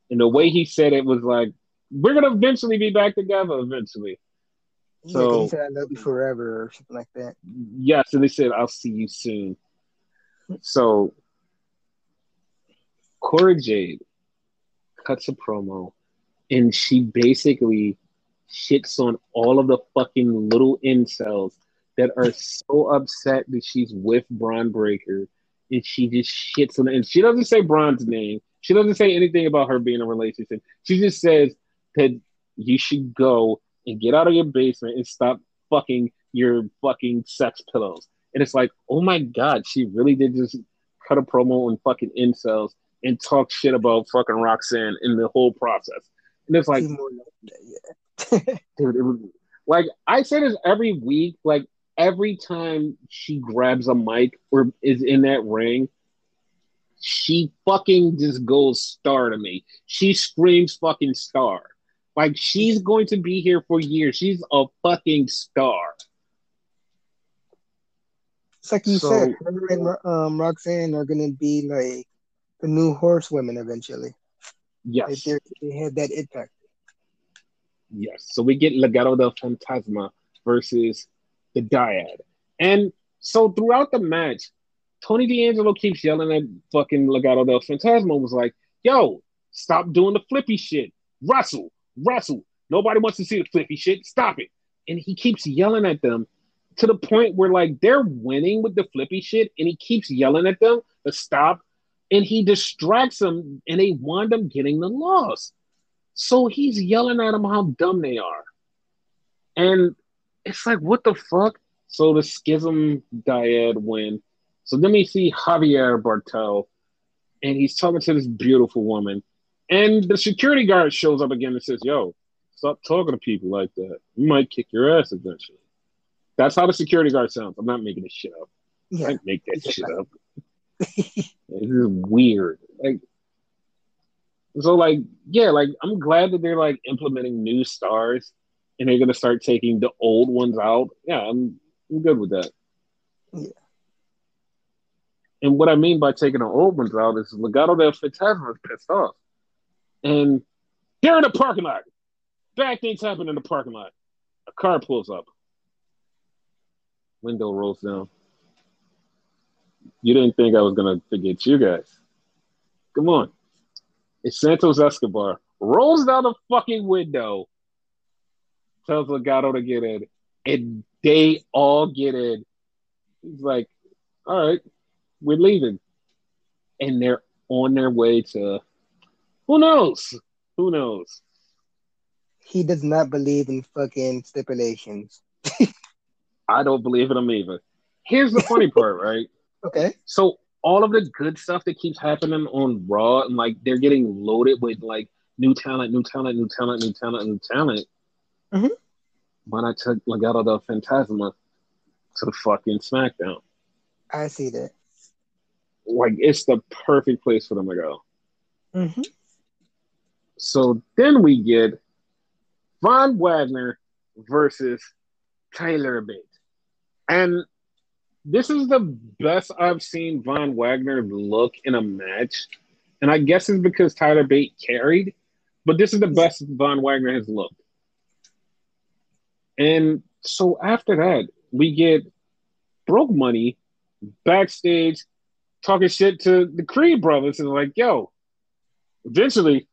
And the way he said it was like, "We're gonna eventually be back together, eventually." Yeah, so he said, "I love you forever" or something like that. Yes, and they said, "I'll see you soon." So, Cora Jade cuts a promo, and she basically shits on all of the fucking little incels that are so upset that she's with Bron Breakker and she just shits on it. And she doesn't say Bron's name. She doesn't say anything about her being in a relationship. She just says that you should go and get out of your basement and stop fucking your fucking sex pillows. And it's like, oh my god, she really did just cut a promo on fucking incels and talk shit about fucking Roxanne in the whole process. And it's like, dude, it was, like I say this every week. Like every time she grabs a mic or is in that ring, she fucking just goes star to me. She screams fucking star. Like she's going to be here for years. She's a fucking star. It's like you so, said, her and um, Roxanne are gonna be like the new horsewomen eventually. Yes. They, they had that impact. Yes. So we get Legado del Fantasma versus the Dyad. And so throughout the match, Tony D'Angelo keeps yelling at fucking Legado del Fantasma, was like, yo, stop doing the flippy shit. Wrestle, wrestle. Nobody wants to see the flippy shit. Stop it. And he keeps yelling at them to the point where like they're winning with the flippy shit, and he keeps yelling at them to stop, and he distracts them, and they wind up getting the loss. So he's yelling at them how dumb they are. And it's like, what the fuck? So the schism dyad win. So then we see Javier Bartel, and he's talking to this beautiful woman. And the security guard shows up again and says, Yo, stop talking to people like that. You might kick your ass eventually. That's how the security guard sounds. I'm not making this shit up. Yeah. I make that shit up. this is weird. Like so like yeah, like I'm glad that they're like implementing new stars and they're gonna start taking the old ones out. Yeah, I'm I'm good with that. Yeah. And what I mean by taking the old ones out is Legado del Fantasma is pissed off. And they're in the parking lot. Bad things happen in the parking lot. A car pulls up. Window rolls down. You didn't think I was gonna forget you guys. Come on. It's Santos Escobar. Rolls down the fucking window. Tells Legado to get in. And they all get in. He's like, all right, we're leaving. And they're on their way to who knows? Who knows? He does not believe in fucking stipulations. I don't believe in them either. Here's the funny part, right? Okay. So all of the good stuff that keeps happening on Raw and like they're getting loaded with like new talent, new talent, new talent, new talent, new talent. Mm-hmm. Why not take Legado del Fantasma to the fucking SmackDown? I see that. Like it's the perfect place for them to go. Mm-hmm. So then we get Von Wagner versus Tyler Bate. And this is the best I've seen Von Wagner look in a match. And I guess it's because Tyler Bate carried, but this is the best Von Wagner has looked. And so after that, we get broke money backstage talking shit to the Creed brothers and like, yo, eventually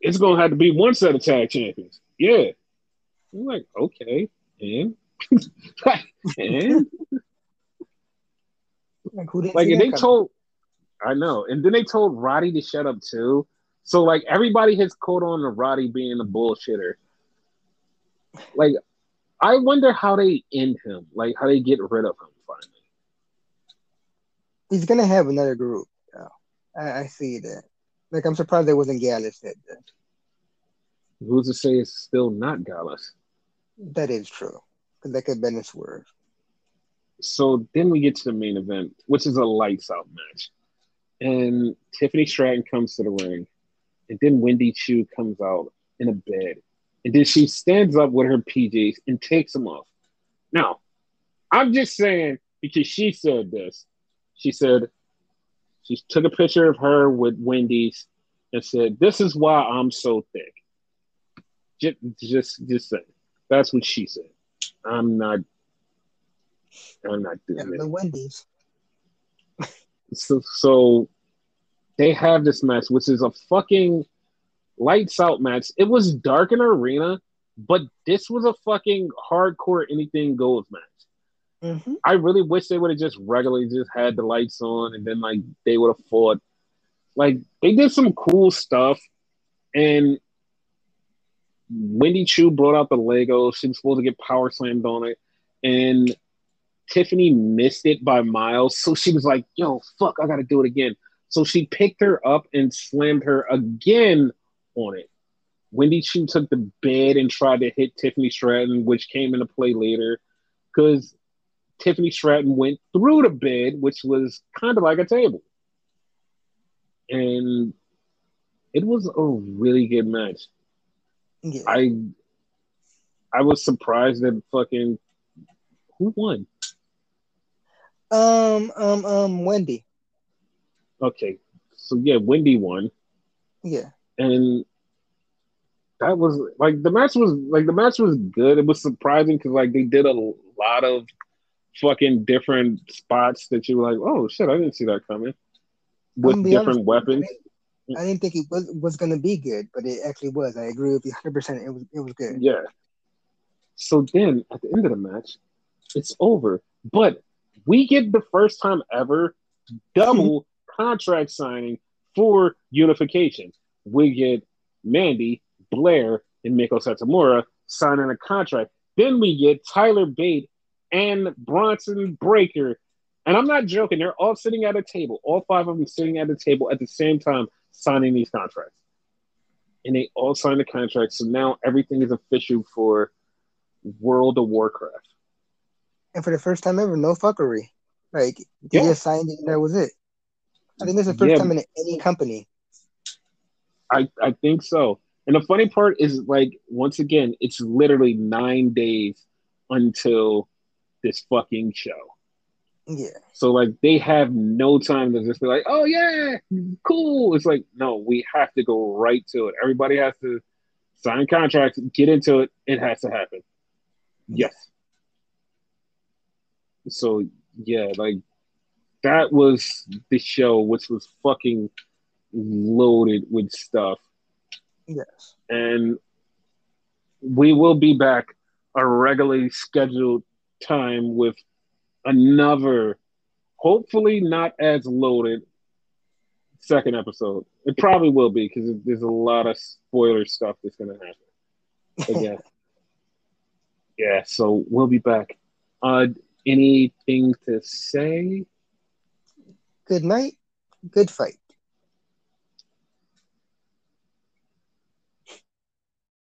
it's gonna have to be one set of tag champions. Yeah. I'm like, okay, and and like, like and they told I know, and then they told Roddy to shut up too. So like everybody has caught on to Roddy being a bullshitter. Like, I wonder how they end him, like how they get rid of him finally. He's gonna have another group. Yeah. I, I see that. Like I'm surprised there wasn't Gallus that day. Who's to say it's still not Gallus? That is true. Because that could have been a swerve. So then we get to the main event, which is a lights out match. And Tiffany Stratton comes to the ring. And then Wendy Choo comes out in a bed. And then she stands up with her PJs and takes them off. Now, I'm just saying because she said this. She said, she took a picture of her with Wendy's and said, "This is why I'm so thick." Just, just, just say that's what she said. I'm not. I'm not doing yeah, it. The Wendy's. So, so they have this mess, which is a fucking lights out match. It was dark in arena, but this was a fucking hardcore anything goes match. Mm-hmm. I really wish they would have just regularly just had the lights on and then like they would have fought. Like they did some cool stuff, and Wendy Choo brought out the Lego. She was supposed to get power slammed on it, and Tiffany missed it by miles. So she was like, "Yo, fuck, I got to do it again." So she picked her up and slammed her again on it. Wendy Choo took the bed and tried to hit Tiffany Stratton, which came into play later because Tiffany Stratton went through the bed, which was kind of like a table. And it was a really good match. Yeah. I I was surprised that fucking who won? Um, um, um, Wendy. Okay, So yeah, Wendy won. Yeah. And that was like the match was like the match was good. It was surprising because like they did a lot of fucking different spots that you were like, oh shit, I didn't see that coming. With different honest, weapons. I didn't think it was was gonna be good, but it actually was. I agree with you 100. percent It was it was good. Yeah. So then at the end of the match, it's over. But we get the first time ever double contract signing for unification. We get Mandy, Blair, and Meiko Satomura signing a contract. Then we get Tyler Bate and Bronson Breakker. And I'm not joking, they're all sitting at a table, all five of them sitting at a table at the same time signing these contracts. And they all signed the contract. So now everything is official for World of Warcraft. And for the first time ever, no fuckery. Like they yeah. just signed it and that was it. I think this is the first yeah. time in any company. I, I think so. And the funny part is like once again, it's literally nine days until this fucking show. Yeah. So like they have no time to just be like, oh yeah, cool. It's like, no, we have to go right to it. Everybody has to sign contracts, get into it. It has to happen. Yes. So yeah, like that was the show, which was fucking loaded with stuff. Yes. And we will be back a regularly scheduled time with another, hopefully not as loaded second episode. It probably will be because there's a lot of spoiler stuff that's going to happen. Again. yeah, so we'll be back. Uh, anything to say? Good night. Good fight.